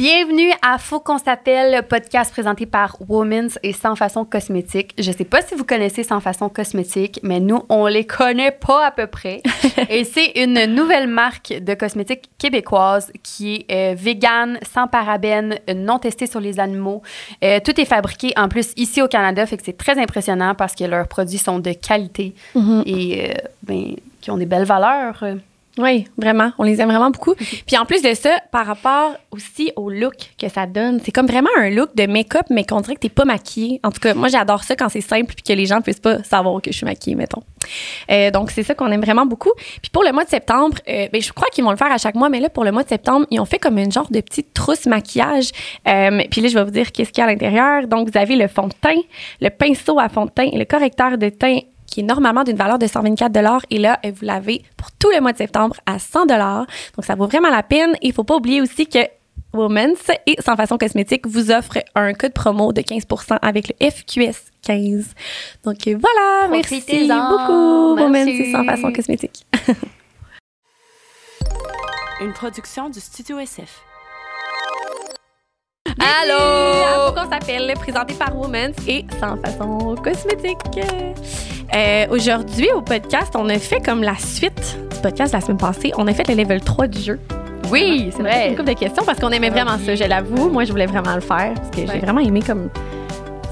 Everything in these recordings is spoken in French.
Bienvenue à Faut qu'on s'appelle, le podcast présenté par Women's et Sans Façon Cosmétique. Je sais pas si vous connaissez Sans Façon Cosmétique, mais nous, on les connaît pas à peu près. et c'est une nouvelle marque de cosmétiques québécoise qui est euh, vegan, sans parabènes, non testée sur les animaux. Euh, tout est fabriqué en plus ici au Canada, fait que c'est très impressionnant parce que leurs produits sont de qualité et euh, ben, qui ont des belles valeurs. Oui, vraiment. On les aime vraiment beaucoup. Puis en plus de ça, par rapport aussi au look que ça donne, c'est comme vraiment un look de make-up, mais qu'on dirait que t'es pas maquillée. En tout cas, moi, j'adore ça quand c'est simple puis que les gens ne puissent pas savoir que je suis maquillée, mettons. Euh, donc, c'est ça qu'on aime vraiment beaucoup. Puis pour le mois de septembre, euh, ben, je crois qu'ils vont le faire à chaque mois, mais là, pour le mois de septembre, ils ont fait comme une genre de petite trousse maquillage. Euh, puis là, je vais vous dire qu'est-ce qu'il y a à l'intérieur. Donc, vous avez le fond de teint, le pinceau à fond de teint et le correcteur de teint qui est normalement d'une valeur de 124 et là, vous l'avez pour tout le mois de septembre à 100 Donc, ça vaut vraiment la peine. Il faut pas oublier aussi que Women's et Sans Façon Cosmétique vous offre un code promo de 15% avec le FQS 15. Donc voilà, merci beaucoup Merci. Women's et Sans Façon Cosmétique. Une production du Studio SF. Allô! Faut qu'on s'appelle, présenté par Women's et Sans Façon Cosmétique. Euh, Aujourd'hui, au podcast, on a fait comme la suite du podcast la semaine passée. On a fait le level 3 du jeu. Oui, c'est vrai. une couple de questions parce qu'on aimait vraiment ça, je l'avoue. Moi, je voulais vraiment le faire parce que j'ai vraiment aimé comme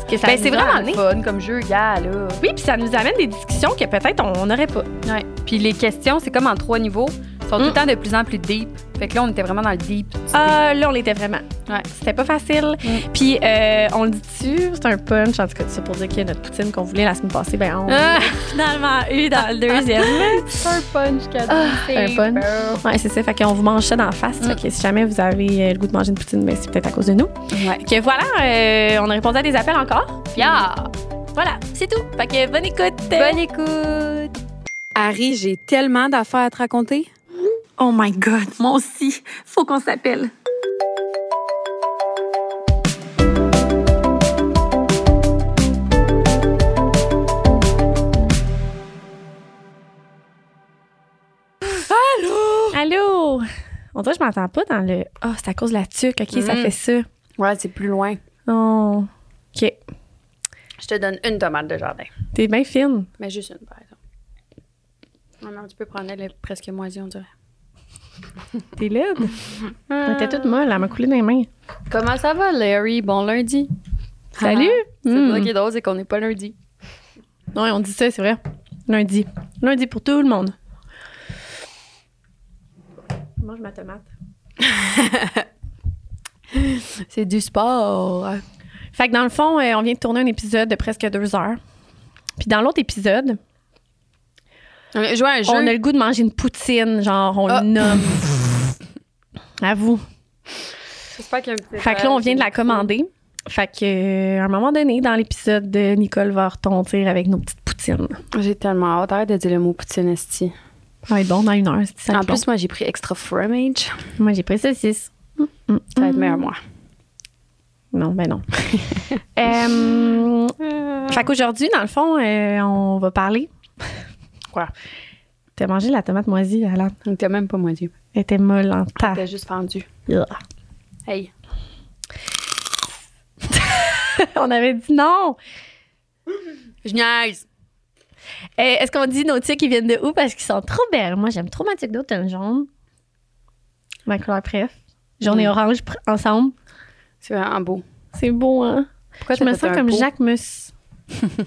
ce que ça Ben, c'est vraiment le fun comme jeu, gars, là. Oui, puis ça nous amène des discussions que peut-être on n'aurait pas. Ouais. Puis les questions, c'est comme en trois niveaux. Ils sont tout Mm. le temps de plus en plus deep. Fait que là, on était vraiment dans le deep. Ah, là, on l'était vraiment. Ouais. C'était pas facile. Mm. Puis, euh, on le dit-tu, c'est un punch, en tout cas, c'est pour dire que notre poutine qu'on voulait la semaine passée, ben, on Ah! finalement eu dans le deuxième. deep. un punch, cadeau. un punch. ouais, c'est ça. Fait qu'on vous mange ça d'en face. Mm. Fait que si jamais vous avez euh, le goût de manger une poutine, ben, c'est peut-être à cause de nous. Ouais. Que voilà, euh, on a répondu à des appels encore. Yeah. Voilà, c'est tout. Fait que bonne écoute. Bonne écoute. Harry, j'ai tellement d'affaires à te raconter. Oh my God, moi aussi. Faut qu'on s'appelle. Allô? On dirait que je m'entends pas dans le. Ah, c'est à cause de la tuque. OK, ça fait ça. Ouais, c'est plus loin. Oh. OK. Je te donne une tomate de jardin. T'es bien fine. Mais juste une, par exemple. Non, non, tu peux prendre elle est presque moisie, on dirait. T'es laide? Elle était toute molle. Elle m'a coulé dans les mains. Comment ça va, Larry? Bon lundi. Salut. C'est Mm. ça qui est drôle, c'est qu'on n'est pas lundi. Ouais, on dit ça, c'est vrai. Lundi. Lundi pour tout le monde. Je mange ma tomate. C'est du sport. Fait que dans le fond, euh, on vient de tourner un épisode de presque deux heures. Puis dans l'autre épisode, On a joué à un jeu. on a le goût de manger une poutine, genre on Ah. le nomme. À vous. J'espère qu'il y a un petit Fait que là, on vient de la commander. Fait que, euh, à un moment donné, dans l'épisode de Nicole va retentir avec nos petites poutines. J'ai tellement hâte. Arrête de dire le mot poutine, esti. Ça va être bon dans une heure. ça En plus, moi, j'ai pris extra fromage. moi, j'ai pris saucisse. Ça va être meilleur, moi. Non, ben non. Euh, fait qu'aujourd'hui, dans le fond, euh, on va parler. Quoi? T'as mangé la tomate moisie, Alan? On était même pas moisi. Elle était molle en tas. T'as juste fendu. Hey. on avait dit non. Je niaise. Euh, Est-ce qu'on dit nos tics, ils viennent de où? Parce qu'ils sont trop belles. Moi, j'aime trop ma tic d'automne jaune. Ma couleur préf. Jaune et Mm. orange ensemble. C'est vraiment beau. C'est beau, hein? Pourquoi Je me sens comme pot? Jacques Mus.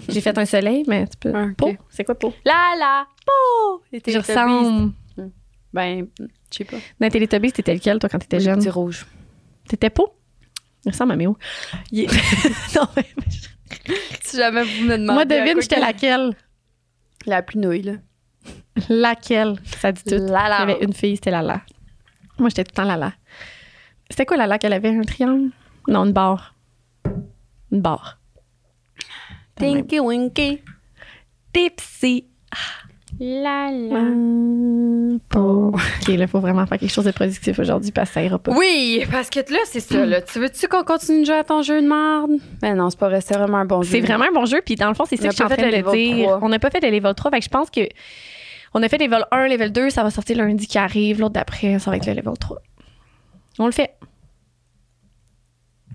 J'ai fait un soleil, mais tu peux. Ah, ok. Pot? C'est quoi pot? La la po! Je Teletubbies. ressemble. Ben, je sais pas. Dans Télétobies, t'étais lequel, toi, quand t'étais jeune? petit rouge. T'étais pot? Il ressemble à Méo. Il est- non, mais Si jamais vous me demandez. moi, devine, j'étais que- laquelle? La plus nouille, là. Laquelle? Ça dit tout. La Il y la. avait une fille, c'était Lala. Moi, j'étais tout le temps Lala. C'était quoi Lala qu'elle avait? Un triangle? Non, une barre. Une barre. Tinky Winky. Tipsy. La la. OK, là, il faut vraiment faire quelque chose de productif aujourd'hui parce que ça ira pas. Oui, parce que là, c'est ça. Là. Tu veux-tu qu'on continue de jouer à ton jeu de merde? Ben non, c'est pas vrai. C'est vraiment un bon jeu. C'est vraiment un bon jeu. Puis dans le fond, c'est On ça que je suis en train le de level dire. 3. On n'a pas fait de level 3. Fait que je pense que on a fait level 1, level 2. Ça va sortir lundi qui arrive. L'autre d'après, ça va être le level 3. On le fait.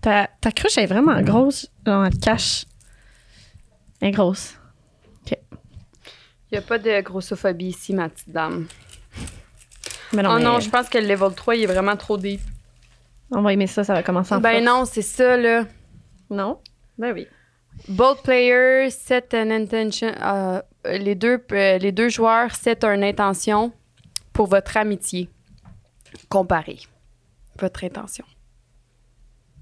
Ta, ta cruche est vraiment grosse. Genre, elle te cache. Elle est grosse. Il n'y a pas de grossophobie ici, ma petite dame. Mais non, oh mais non, je pense que le level 3, il est vraiment trop deep. on va aimer ça, ça va commencer en Ben force. non, c'est ça, là. Non? Ben oui. Both players set an intention. euh, les, deux, euh, les deux joueurs set une intention pour votre amitié. Comparez votre intention.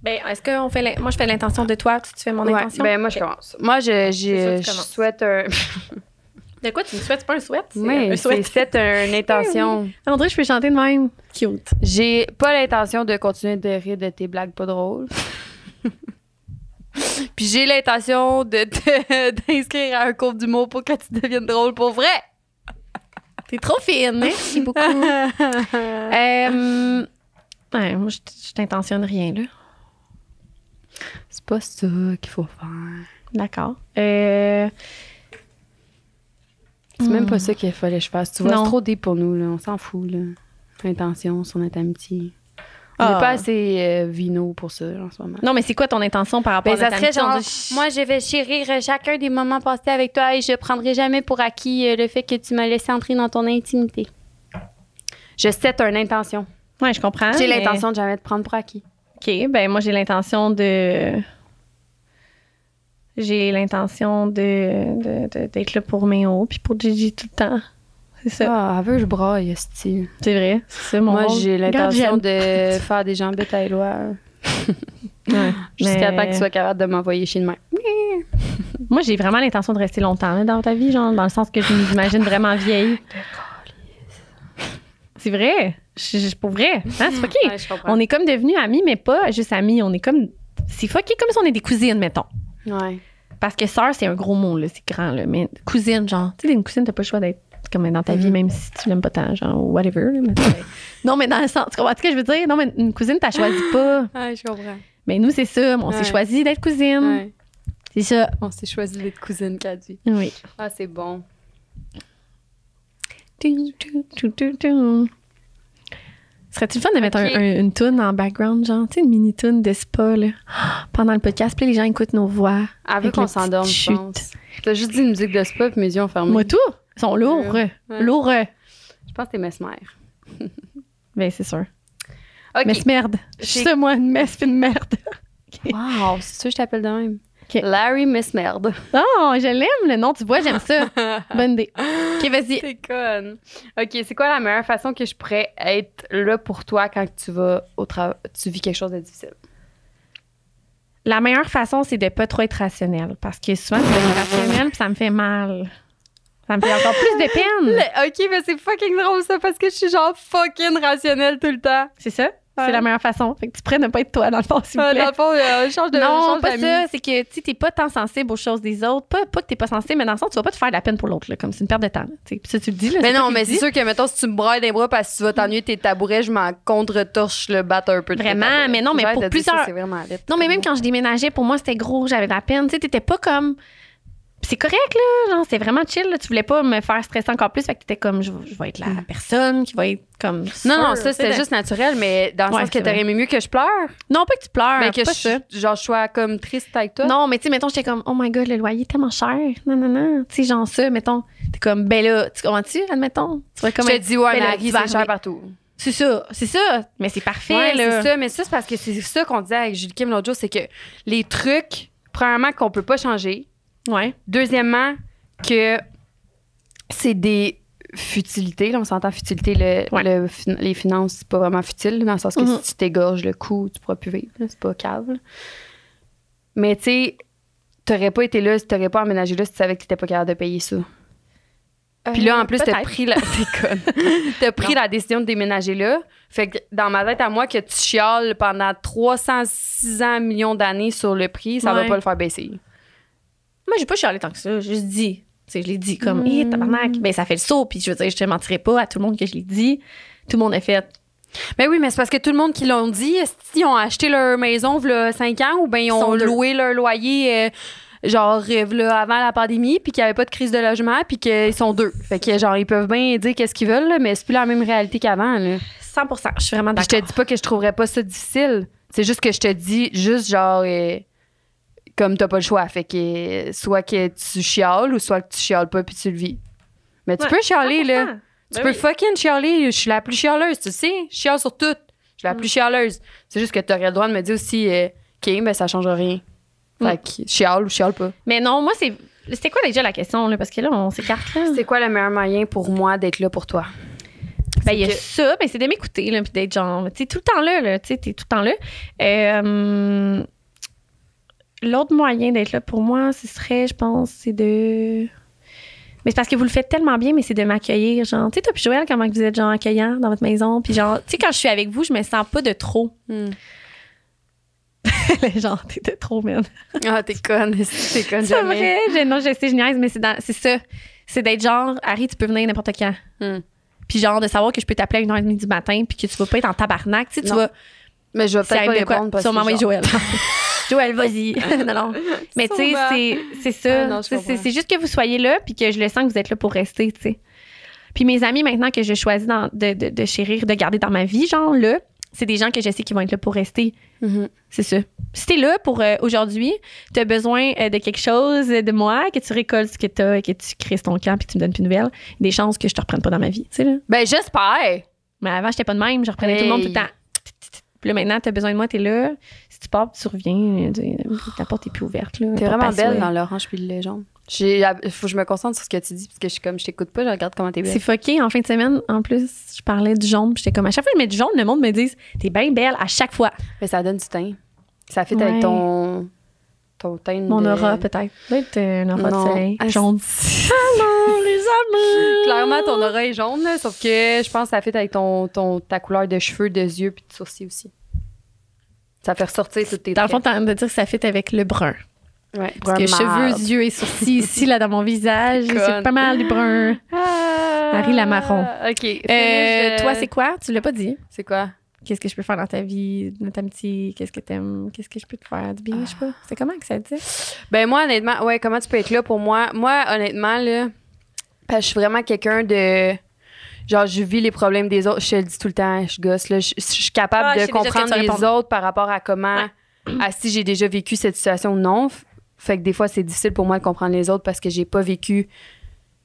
Ben, est-ce qu'on fait. Moi, je fais l'intention de toi, tu, tu fais mon Ouais, intention? ben moi, je commence. Moi, je, je souhaite un. De quoi tu me souhaites? Pas un souhait? c'est Oui, un c'est une intention. André, je peux chanter de même. Cute. J'ai pas l'intention de continuer de rire de tes blagues pas drôles. Puis j'ai l'intention de te- d'inscrire à un cours d'humour pour que tu deviennes drôle pour vrai. T'es trop fine. Merci beaucoup. euh, ouais, moi, je, je t'intentionne rien, là. C'est pas ça qu'il faut faire. D'accord. Euh, C'est même pas ça qu'il fallait que je fasse. Tu vois, Non. c'est trop deep pour nous, là. On s'en fout, là. L'intention sur notre amitié. On n'est Ah. pas assez euh, vino pour ça, en ce moment. Non, mais c'est quoi ton intention par rapport Ben, à ça serait genre, moi, je vais chérir euh, chacun des moments passés avec toi et je prendrai jamais pour acquis euh, le fait que tu m'as laissé entrer dans ton intimité. Je set une intention. Ouais, je comprends. J'ai mais- l'intention de jamais te prendre pour acquis. OK, ben moi, j'ai l'intention de... J'ai l'intention de, d'être là pour Méo puis pour Gigi tout le temps. C'est ça. Ah, elle veut que je braille, style. C'est vrai. C'est ça, mon Moi, j'ai l'intention de faire des jambettes à Éloi Ouais. jusqu'à Mais- temps qu'il soit capable de m'envoyer chez le main. Moi, j'ai vraiment l'intention de rester longtemps dans ta vie, genre, dans le sens que je m'imagine vraiment vieille. C'est vrai? Je, je- pour vrai. Hein, c'est fucké. Ouais. On est comme devenus amis, mais pas juste amis. On est comme. C'est fucké comme si on est des cousines, mettons. Ouais. Parce que sœur, c'est un gros mot, là. C'est grand, là. Mais cousine, genre. Tu sais, une cousine, t'as pas le choix d'être comme dans ta vie, Mhm. même si tu l'aimes pas tant, genre, ou whatever. là, mais t'sais. non, mais dans le sens. Tu comprends ce que je veux dire? Non, mais une cousine, t'as choisi pas. Ouais, je comprends. Mais nous, c'est ça. On Ouais. s'est choisi d'être cousine. Ouais. C'est ça. On s'est choisi d'être cousine, Caddy. Oui. Ah, c'est bon. Serait-il fun de mettre un- une toune en background, genre, tu sais, une mini toune de spa, là, pendant le podcast, puis les gens écoutent nos voix. Avec qu'on s'endorme, je pense. T'as juste dit une musique de spa puis mes yeux ont fermé. Moi, tout, ils sont lourds, Ouais. lourds. Je pense que t'es mesmer. Ben, c'est sûr. OK. Messe merde. Je suis moi, une messe une merde. Wow, c'est sûr que je t'appelle de même. Larry Miss Merde. Oh, je l'aime, le nom, tu vois, j'aime ça. Bonne idée. OK, vas-y. T'es conne. OK, c'est quoi la meilleure façon que je pourrais être là pour toi quand tu vas au travail, tu vis quelque chose de difficile? La meilleure façon, c'est de pas trop être rationnel, parce que souvent, je suis rationnel, puis ça me fait mal. Ça me fait encore plus de peine. Le- OK, mais c'est fucking drôle ça parce que je suis genre fucking rationnelle tout le temps. C'est ça? C'est la meilleure façon. Fait que tu prennes ne pas être toi, dans le fond, s'il vous Ah, plaît. dans le fond, euh, change de non, change pas ça. C'est que tu t'es pas tant sensible aux choses des autres. Pas, pas que t'es pas sensible, mais dans le sens, tu vas pas te faire de la peine pour l'autre, là, comme c'est une perte de temps. Tu Puis ça, tu le dis. Là, Mais non, mais c'est sûr que, mettons, si tu me brailles des bras parce que tu vas t'ennuyer tes tabourets, je m'en contre-torche le battre un peu de Vraiment, mais non, mais pour ça, plusieurs-. Non, mais même quand je déménageais, pour moi, c'était gros, j'avais de la peine. Tu sais, t'étais pas comme. C'est correct, là. Genre, c'est vraiment chill. là. Tu voulais pas me faire stresser encore plus. Fait que t'étais comme, je, je vais être la personne qui va être comme. Non, sûre, non, tu ça, c'était juste naturel, mais dans le Ouais, sens que t'aurais aimé mieux que je pleure? Non, pas que tu pleures. mais que pas je, ça. genre, je sois comme triste avec toi? Non, mais tu sais, mettons, j'étais comme, oh my god, le loyer est tellement cher. Non, non, non. Tu sais, genre ça, mettons. T'es comme, ben là, tu comprends-tu, admettons? Tu vas comme je te dis, ouais, ben Marie, c'est cher partout. C'est ça, c'est ça. Mais c'est parfait, Ouais, là. c'est ça, mais ça, c'est parce que c'est ça qu'on disait avec Julie Kim l'autre jour, c'est que les trucs, premièrement, qu'on peut pas changer. Ouais. Deuxièmement, que c'est des futilités. Là, on s'entend futilité. Le, Ouais. le fin- les finances, c'est pas vraiment futile, dans le sens que Mhm. si tu t'égorges le coup, tu pourras plus vivre. C'est pas cave. là. Mais tu sais, t'aurais pas été là, t'aurais pas emménagé là si tu savais que t'étais pas capable de payer ça. Puis là, en plus, t'as Euh, pris la. T'as pris Non. la décision de déménager là. Fait que dans ma tête à moi, que tu chiales pendant 306 millions d'années sur le prix, ça va pas le faire baisser. Moi, j'ai pas chialé tant que ça. J'ai juste dit. Je l'ai dit comme, Mm. hé, tabarnak. Ben, ça fait le saut. Puis je veux dire, je te mentirais pas à tout le monde que je l'ai dit. Tout le monde a fait. Mais oui, mais c'est parce que tout le monde qui l'ont dit, qu'ils ont acheté leur maison v'là 5 ans ou bien ils Ils ont loué leur loyer euh, genre euh, v'là avant la pandémie puis qu'il n'y avait pas de crise de logement puis qu'ils sont deux. Fait que genre ils peuvent bien dire qu'est-ce qu'ils veulent là, mais c'est plus la même réalité qu'avant là. 100 Je suis vraiment Puis je d'accord. te dis pas que je trouverais pas ça difficile. C'est juste que je te dis, juste genre, euh, comme t'as pas le choix. Fait que soit que tu chiales ou soit que tu chiales pas puis tu le vis. Mais tu Ouais, peux chialer, là. 100%. Tu Ben peux oui. fucking chialer. Je suis la plus chialeuse, tu sais. Je chiale sur tout. Je suis la Mm. plus chialeuse. C'est juste que tu aurais le droit de me dire aussi, euh, OK, mais ça change rien. Mm. Fait que chiale ou chiale pas. Mais non, moi, c'est. C'était quoi déjà la question, là? Parce que là, on s'écarte. C'est quoi le meilleur moyen pour moi d'être là pour toi? Ben, il y a que- ça, ben, c'est de m'écouter, là, puis d'être genre, tu sais, tout le temps là, là, tu sais, t'es tout le temps là. Euh, L'autre moyen d'être là pour moi, ce serait, je pense, c'est de. Mais c'est parce que vous le faites tellement bien, mais c'est de m'accueillir. Genre, tu sais, toi, puis Joël, comment vous êtes, genre, accueillant dans votre maison. Puis, genre, tu sais, quand je suis avec vous, je me sens pas de trop. Hmm. genre, t'es de trop, man. Ah, t'es conne. T'es conne C'est vrai, je, non, je sais, je niaise, mais c'est ça. C'est d'être genre, Harry, tu peux venir n'importe quand. Hmm. Puis genre, de savoir que je peux t'appeler à 1h30 du matin, puis que tu vas pas être en tabarnak. Tu sais, tu vas. Mais je vais peut-être pas répondre parce tu vas que m'envoyer genre- Joël. Joël, vas-y. non, non. Mais tu sais, c'est- c'est ça. Ah non, C'est- juste que vous soyez là, puis que je le sens que vous êtes là pour rester, tu sais. Puis mes amis, maintenant que je choisis dans- de, de, de chérir, de garder dans ma vie, genre là, c'est des gens que je sais qui vont être là pour rester. Mhm. C'est ça. Si t'es là pour euh, aujourd'hui, tu as besoin euh, de quelque chose de moi, que tu récoltes ce que t'as et que tu crées ton camp puis que tu me donnes plus de nouvelles, des chances que je te reprenne pas dans ma vie, tu sais là. Ben, j'espère. Mais avant, j'étais pas de même, je reprenais tout le monde tout le temps. Puis là, maintenant, t'as besoin de moi, t'es là. Si tu pars, tu reviens, euh, ta porte est plus ouverte. là. T'es vraiment belle dans l'orange puis le jaune. J'ai, faut que je me concentre sur ce que tu dis parce que je suis comme, je t'écoute pas, je regarde comment t'es belle. C'est fucké. En fin de semaine, en plus, je parlais du jaune. j'étais comme, à chaque fois que je mets du jaune, le monde me dit, t'es bien belle à chaque fois. Mais ça donne du teint. Ça fait Ouais. avec ton, ton teint Mon de- aura, peut-être. Peut-être euh, un aura de Non. soleil. Ah, Jaune. Les amours! Clairement, ton aura est jaune, là, sauf que je pense que ça fait avec ton, ton, ta couleur de cheveux, de yeux puis de sourcils aussi. Ça fait ressortir toutes tes Dans le fond, traits. t'as envie de dire que ça fit avec le brun. Ouais, Parce que cheveux, yeux et sourcils ici, là, dans mon visage, c'est pas mal du brun. Ah, Marie la marron. OK. Euh, toi, c'est quoi? Tu l'as pas dit. C'est quoi? Qu'est-ce que je peux faire dans ta vie, notre amitié? Qu'est-ce que t'aimes? Qu'est-ce que je peux te faire? Du bien? Je sais pas. C'est comment que ça dit? Ben moi, honnêtement, ouais, comment tu peux être là pour moi? Moi, honnêtement, là, parce que je suis vraiment quelqu'un de... Genre, je vis les problèmes des autres. Je te le dis tout le temps, je gosse. Là, je, je suis capable Ah, de comprendre les autres par rapport à comment... À si j'ai déjà vécu cette situation ou non. Fait que des fois, c'est difficile pour moi de comprendre les autres parce que j'ai pas vécu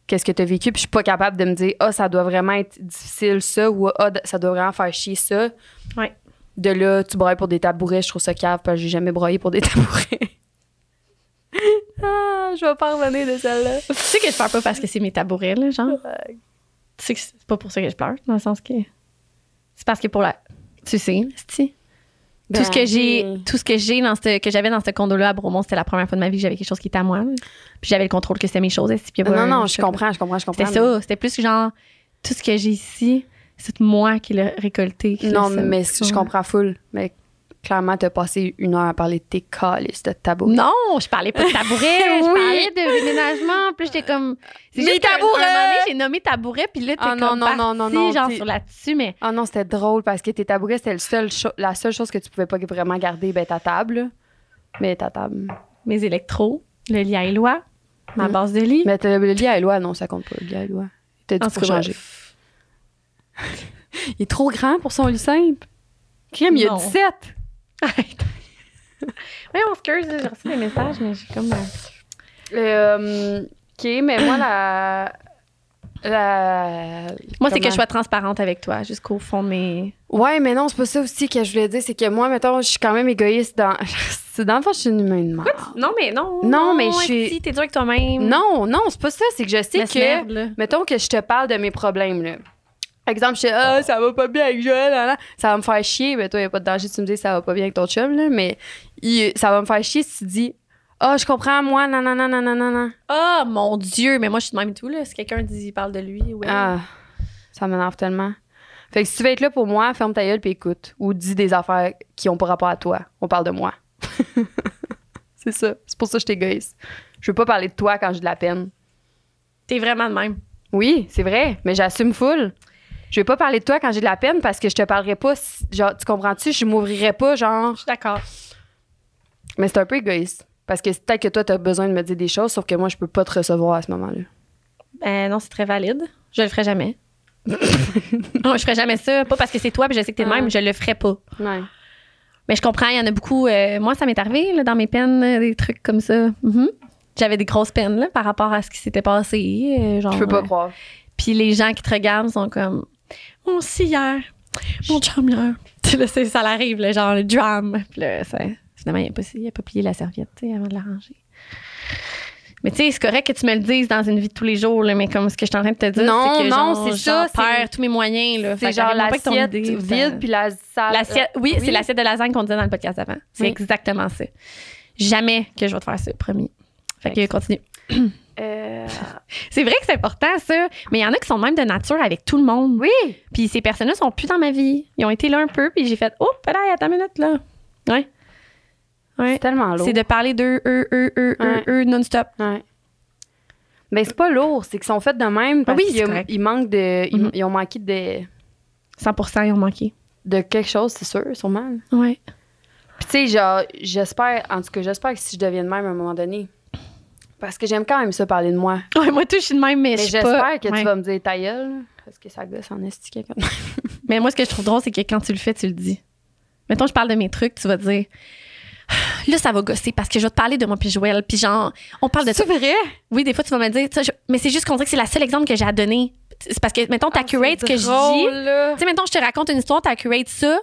qu'est-ce que tu as vécu. Puis je suis pas capable de me dire, ah, ça doit vraiment être difficile ça ou ah, ça doit vraiment faire chier ça. Ouais. De là, tu brailles pour des tabourets, je trouve ça cave parce que j'ai jamais braillé pour des tabourets. ah, je vais pas revenir de celle-là. Tu sais que je pleure pas parce que c'est mes tabourets, là, genre. Tu sais que c'est pas pour ça que je pleure, dans le sens que. C'est parce que pour la. Tu sais, c'est tout ce que j'ai tout ce que j'ai dans ce que j'avais dans ce condo là à Bromont c'était la première fois de ma vie que j'avais quelque chose qui était à moi puis j'avais le contrôle que c'était mes choses puis Non, non, je comprends, je comprends, je comprends. c'était ça c'était plus genre tout ce que j'ai ici c'est moi qui l'ai récolté qui Non, mais je comprends full. Mais clairement, t'as passé une heure à parler de tes calices de tabouret. non je parlais pas de tabouret je parlais de déménagement puis j'étais comme c'est juste donné, j'ai nommé tabouret puis là t'es Ah, non, comme non, non, non, non, genre sur là-dessus mais Ah non, c'était drôle parce que tes tabourets, c'était le seul la seule chose que tu pouvais pas vraiment garder, ben ta table. Mais ta table. mes électros le lit à Éloi ma Hmm. base de lit Mais le lit à Eloi, non, ça compte pas. Le lit à Eloi. T'as dit pour changer. il est trop grand pour son lit simple. Crème, il y a Non. 17. Ouais, on se j'ai reçu des messages, mais j'ai comme. euh, Euh, OK, mais moi, la... la Moi, c'est que je sois transparente avec toi jusqu'au fond de mes. Ouais, mais non, c'est pas ça aussi que je voulais dire. C'est que moi, mettons, je suis quand même égoïste dans... c'est dans le fond, je suis une humaine de. Non, mais non. Non, mais je suis- Si, t'es dur avec toi-même. Non, non, c'est pas ça. C'est que je sais que... merde, là. Mettons que je te parle de mes problèmes, là. Exemple, je sais, ah, ça va pas bien avec Joël, là, là. ça va me faire chier. Ben, toi, il a pas de danger, tu me dis, ça va pas bien avec ton chum, là, mais il- ça va me faire chier si tu dis, ah, je comprends, moi, non, non, non, non, non, non, non. Oh mon Dieu, mais moi, je suis de même et tout, là. Si quelqu'un dit, il parle de lui, ouais. Ah, ça m'énerve tellement. Fait que si tu veux être là pour moi, ferme ta gueule puis écoute. Ou dis des affaires qui ont pas rapport à toi. On parle de moi. c'est ça. C'est pour ça que je t'égoïste. Je veux pas parler de toi quand j'ai de la peine. T'es vraiment de même. Oui, c'est vrai, mais j'assume full. Je vais pas parler de toi quand j'ai de la peine parce que je te parlerai pas. si- genre, tu comprends-tu? Je m'ouvrirai pas, genre. Je suis d'accord. Mais c'est un peu égoïste. Parce que c'est peut-être que toi, t'as besoin de me dire des choses, sauf que moi, je peux pas te recevoir à ce moment-là. Ben non, c'est très valide. Je le ferai jamais. non, je ferai jamais ça. Pas parce que c'est toi, puis je sais que t'es de Ah. même, je le ferai pas. Ouais. Mais je comprends, il y en a beaucoup. euh, moi, ça m'est arrivé là, dans mes peines, euh, des trucs comme ça. Mhm. J'avais des grosses peines là, par rapport à ce qui s'était passé. euh, genre, Je peux pas euh, croire. Puis les gens qui te regardent sont comme Moi aussi hier, mon chum hier. Tu sais, là, ça l'arrive, là, genre le drame. Puis là, ça, finalement, il a, pas, il a pas plié la serviette avant de la ranger. Mais tu sais, c'est correct que tu me le dises dans une vie de tous les jours, là, mais comme ce que je suis en train de te dire, Non, c'est que non, genre, c'est ça, perds tous mes moyens. là. C'est genre l'assiette vide puis la salle. L'assiette, oui, Oui. c'est l'assiette de lasagne qu'on disait dans le podcast avant. C'est Oui. exactement ça. Jamais que je vais te faire ça, promis. Fait que continue. Euh, C'est vrai que c'est important, ça. Mais il y en a qui sont même de nature avec tout le monde. Oui. Puis ces personnes-là sont plus dans ma vie. Ils ont été là un peu, puis j'ai fait Oh, là, attends une minute, là. Ouais. C'est Ouais. tellement lourd. C'est de parler d'eux, eux, eux, eux, eux, Ouais. eux, non-stop. Ouais. Mais c'est pas lourd, c'est qu'ils sont faits de même parce oui, qu'ils c'est manquent de. ils- Mhm. Ils, ont manqué de, 100% ils ont manqué. de quelque chose, c'est sûr, sûrement. Ouais. Puis tu sais, genre, j'espère, en tout cas, j'espère que si je deviens de même à un moment donné. Parce que j'aime quand même ça parler de moi. Ouais, moi, tout, je suis de même, mais, Mais je suis j'espère pas. que ouais. tu vas me dire ta gueule, parce que ça gosse en esti quelqu'un. Mais moi, ce que je trouve drôle, c'est que quand tu le fais, tu le dis. Mettons, je parle de mes trucs, tu vas dire. Là, ça va gosser parce que je vais te parler de moi puis Joël. Puis genre, on parle de ça. vrai? Oui, des fois, tu vas me dire, je- mais c'est juste qu'on dirait que c'est la seule exemple que j'ai à donner. C'est parce que, mettons, t'accurate ce que je dis. Tu sais, mettons, je te raconte une histoire, t'accurate ça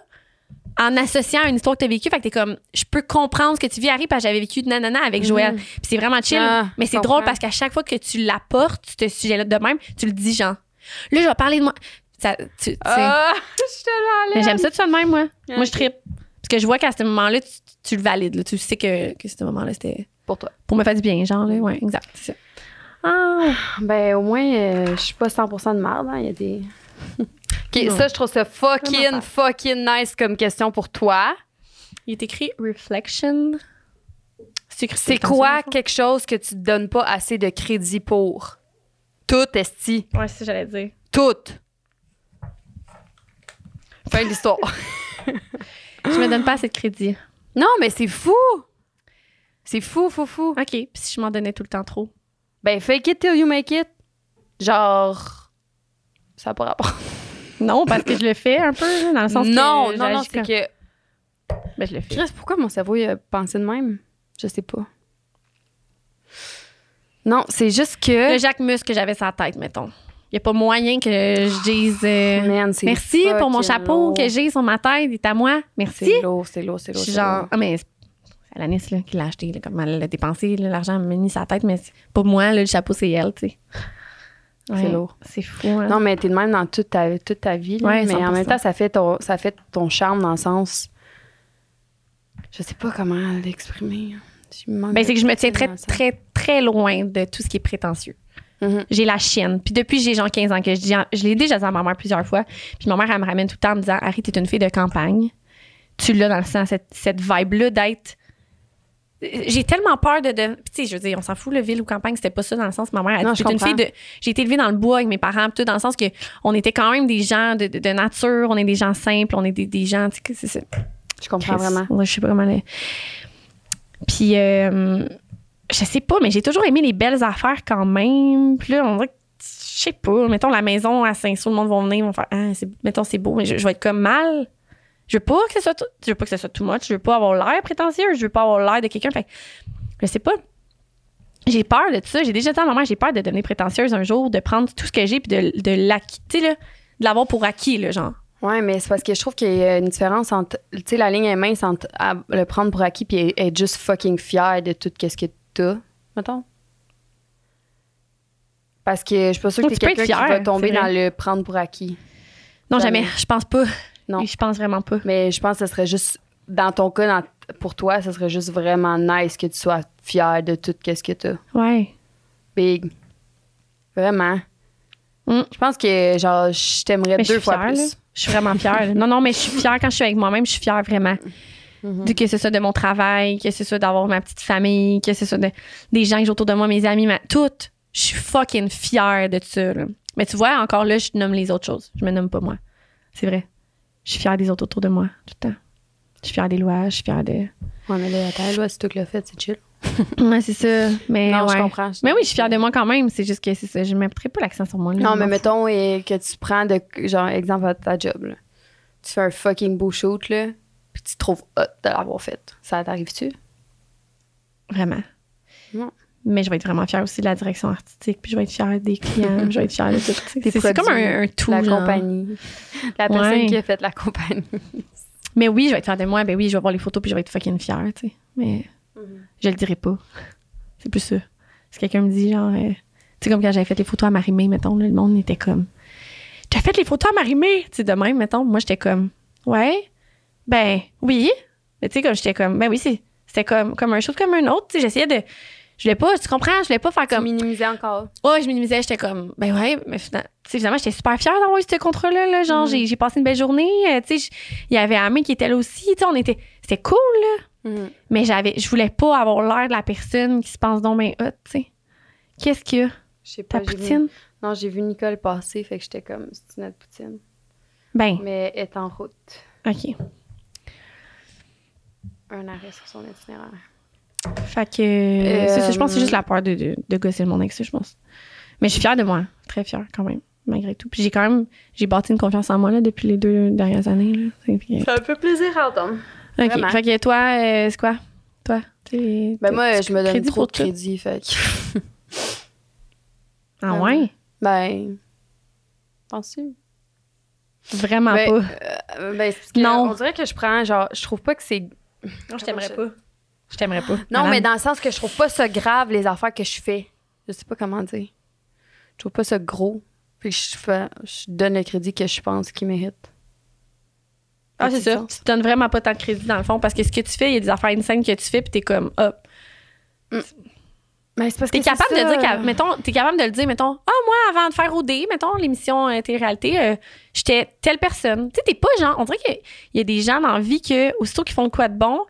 en associant à une histoire que t'as vécue. Fait que t'es comme, je peux comprendre ce que tu vis, Harry, parce que j'avais vécu nanana avec Joël. Puis c'est vraiment chill. Ah, mais c'est drôle parce qu'à chaque fois que tu l'apportes, ce sujet-là de même, tu le dis, genre, là, je vais parler de moi. Ça, tu, tu. Ah, je à Mais j'aime ça de ça de même, moi. Moi, je Ok. trippe. Parce que je vois qu'à ce moment-là, tu, tu le valides. là. Tu sais que, que ce moment-là, c'était Pour toi. pour me faire du bien, genre, là. Ouais, exact. C'est ça. Ah, Ben, au moins, euh, je suis pas 100% de merde, hein. Il y a des. OK, Non. ça, je trouve ça fucking, fucking nice comme question pour toi. il est écrit reflection. C'est quoi quelque chose que tu te donnes pas assez de crédit pour? Tout, Esti. Ouais, c'est ça que j'allais dire. Tout. Fin de l'histoire. Je me donne pas assez de crédit. non, mais c'est fou. C'est fou, fou, fou. OK. Puis si je m'en donnais tout le temps trop? Ben, fake it till you make it. Genre. Ça n'a pas rapport. Non, parce que je le fais un peu, dans le sens non, que. non, non, c'est comme- que. Ben, je le fais. Je reste pourquoi mon cerveau il a pensé de même? Je sais pas. Non, c'est juste que. Le Jacques Mus que j'avais sa tête, mettons. Il n'y a pas moyen que je dise. euh, Man, c'est Merci pour mon chapeau que j'ai sur ma tête. Il est à moi. Merci. C'est lourd, c'est lourd, c'est Je lourd. suis genre, ah, mais c'est Alanis là, qui l'a acheté, là, comme elle l'a dépensé, l'argent m'a mis la tête, mais pas moi, là, le chapeau, c'est elle, tu sais. C'est lourd. C'est fou, hein. Non, mais t'es de même dans toute ta, toute ta vie. là. Ouais, mais en 100%. même temps, ça fait, ton, ça fait ton charme dans le sens. Je sais pas comment l'exprimer. Manque Ben, c'est que je me tiens très, très, très loin de tout ce qui est prétentieux. Mhm. J'ai la chienne. Puis depuis, j'ai genre 15 ans que je dis, je l'ai déjà dit à ma mère plusieurs fois. Puis ma mère, elle me ramène tout le temps en me disant, Harry, t'es une fille de campagne. Tu l'as dans le sens, cette, cette vibe-là d'être. J'ai tellement peur de. de- tu sais, je veux dire, on s'en fout, le ville ou campagne, c'était pas ça dans le sens. Ma mère, elle Non, je une fille de. J'ai été élevée dans le bois avec mes parents, tout, dans le sens que on était quand même des gens de, de- de nature, on est des gens simples, on est des, des gens. Tu sais, c'est. Je comprends vraiment. Ouais, je sais pas comment le- Puis, euh, je sais pas, mais j'ai toujours aimé les belles affaires quand même. Puis là, on dirait que, je sais pas, mettons la maison à Saint-Saul, le monde va venir, ils vont faire, ah, c'est- mettons, c'est beau, mais je, je vais être comme mal. Je veux pas que ce soit, tout- je veux pas que ce soit too much. Je veux pas avoir l'air prétentieux. Je veux pas avoir l'air de quelqu'un. Fait je sais pas. J'ai peur de ça. J'ai déjà dit à ma mère, j'ai peur de devenir prétentieuse un jour, de prendre tout ce que j'ai puis de, de sais, là, de l'avoir pour acquis, là, genre. Ouais, mais c'est parce que je trouve qu'il y a une différence entre. Tu sais, la ligne est mince entre à- le prendre pour acquis puis être juste fucking fier de tout ce que t'as, mettons. Parce que je suis pas sûre que t'es quelqu'un qui va tomber dans le prendre pour acquis. Non, Jamais. jamais. Je pense pas. Non. Je pense vraiment pas. Mais je pense que ce serait juste. Dans ton cas, dans- pour toi, ce serait juste vraiment nice que tu sois fier de tout ce que t'as. Ouais. Big. Vraiment. Mm. Je pense que, genre, je t'aimerais deux suis fois fière, plus. là. Je suis vraiment fière. Non, non, mais je suis fière quand je suis avec moi-même. Je suis fière vraiment. Mhm. De que ce soit de mon travail, que ce soit d'avoir ma petite famille, que ce soit de- des gens que j'ai autour de moi, mes amis, ma, tout. Je suis fucking fière de ça. là. Mais tu vois, encore là, je nomme les autres choses. Je me nomme pas moi. C'est vrai. Je suis fière des autres autour de moi, tout le temps. Je suis fière des lois, je suis fière de. Ouais, mais là, attends, là, c'est toi qui l'as fait, c'est chill. Ouais, c'est ça. Mais, non, je comprends. Mais oui, je suis fière de moi quand même. C'est juste que c'est ça. Je ne mettrai pas l'accent sur moi. là. Non, mais mettons et que tu prends, de, genre, exemple à ta job, là. Tu fais un fucking beau shoot, là, puis tu te trouves hot de l'avoir fait. Ça t'arrive-tu? Vraiment. Non. Mais je vais être vraiment fière aussi de la direction artistique, puis je vais être fière des clients, je vais être fière de tout. C'est c'est comme un, un tout. La genre. compagnie. La personne Ouais. qui a fait la compagnie. Mais oui, je vais être fière de moi. Ben oui, je vais voir les photos, puis je vais être fucking fière, tu sais. Mais je le dirai pas. C'est plus ça. Si quelqu'un me dit, genre, euh, tu sais, comme quand j'avais fait les photos à Marimé, mettons, là, le monde était comme, t'as fait les photos à Marimé? Tu sais, de même, mettons, moi, j'étais comme, ouais, ben oui. Mais tu sais, comme j'étais comme, ben oui, c'était comme, comme un chose comme un autre. Tu sais, j'essayais de. Je voulais pas, tu comprends? Je voulais pas faire Comme comme. minimiser encore. Ouais, je minimisais, j'étais comme, ben ouais, mais finalement, tu finalement, j'étais super fière d'avoir eu ce contrat-là, là. Genre, Mhm. j'ai, j'ai passé une belle journée. euh, tu sais, il y avait Amé qui était là aussi. Tu sais, on était. C'était cool, là. Mhm. Mais j'avais, je voulais pas avoir l'air de la personne qui se pense donc ben hot, tu sais. Qu'est-ce qu'il y a? Je sais Ta pas. vu- poutine? Non, j'ai vu Nicole passer, fait que j'étais comme, c'est notre poutine. Ben, Mais elle est en route. OK. Un arrêt sur son itinéraire. Fait que. euh, c'est ça, je pense que c'est Euh, juste la peur de, de, de gosser mon ex, je pense. Mais je suis fière de moi. Très fière, quand même, malgré tout. Puis j'ai quand même. J'ai bâti une confiance en moi, là, depuis les deux dernières années, là. C'est- Ça me fait plaisir à entendre. OK. Vraiment. Fait que toi, euh, c'est quoi? Toi? t'es- Ben moi, je me donne crédit trop de tout? crédit, fait que... Ah ouais? Ben... Penses-tu? Vraiment Ben, pas. euh, ben, c'est parce que Non. on dirait que je prends, genre, je trouve pas que c'est... Non, je t'aimerais pas. Je t'aimerais pas. Non, mais dans le sens que je trouve pas ça grave, les affaires que je fais. Je sais pas comment dire. Je trouve pas ça gros. Puis je, fais, je donne le crédit que je pense qu'il mérite. Ah, c'est ça. Tu te donnes vraiment pas tant de crédit dans le fond parce que ce que tu fais, il y a des affaires insane que tu fais puis t'es comme hop. Mais c'est parce T'es que c'est capable de dire mettons, t'es capable de le dire, mettons, ah moi avant de faire OD, mettons l'émission euh, télé-réalité, euh, j'étais telle personne. Tu sais, t'es pas genre, on dirait qu'il y a des gens dans la vie que aussitôt qu'ils font de quoi de bon,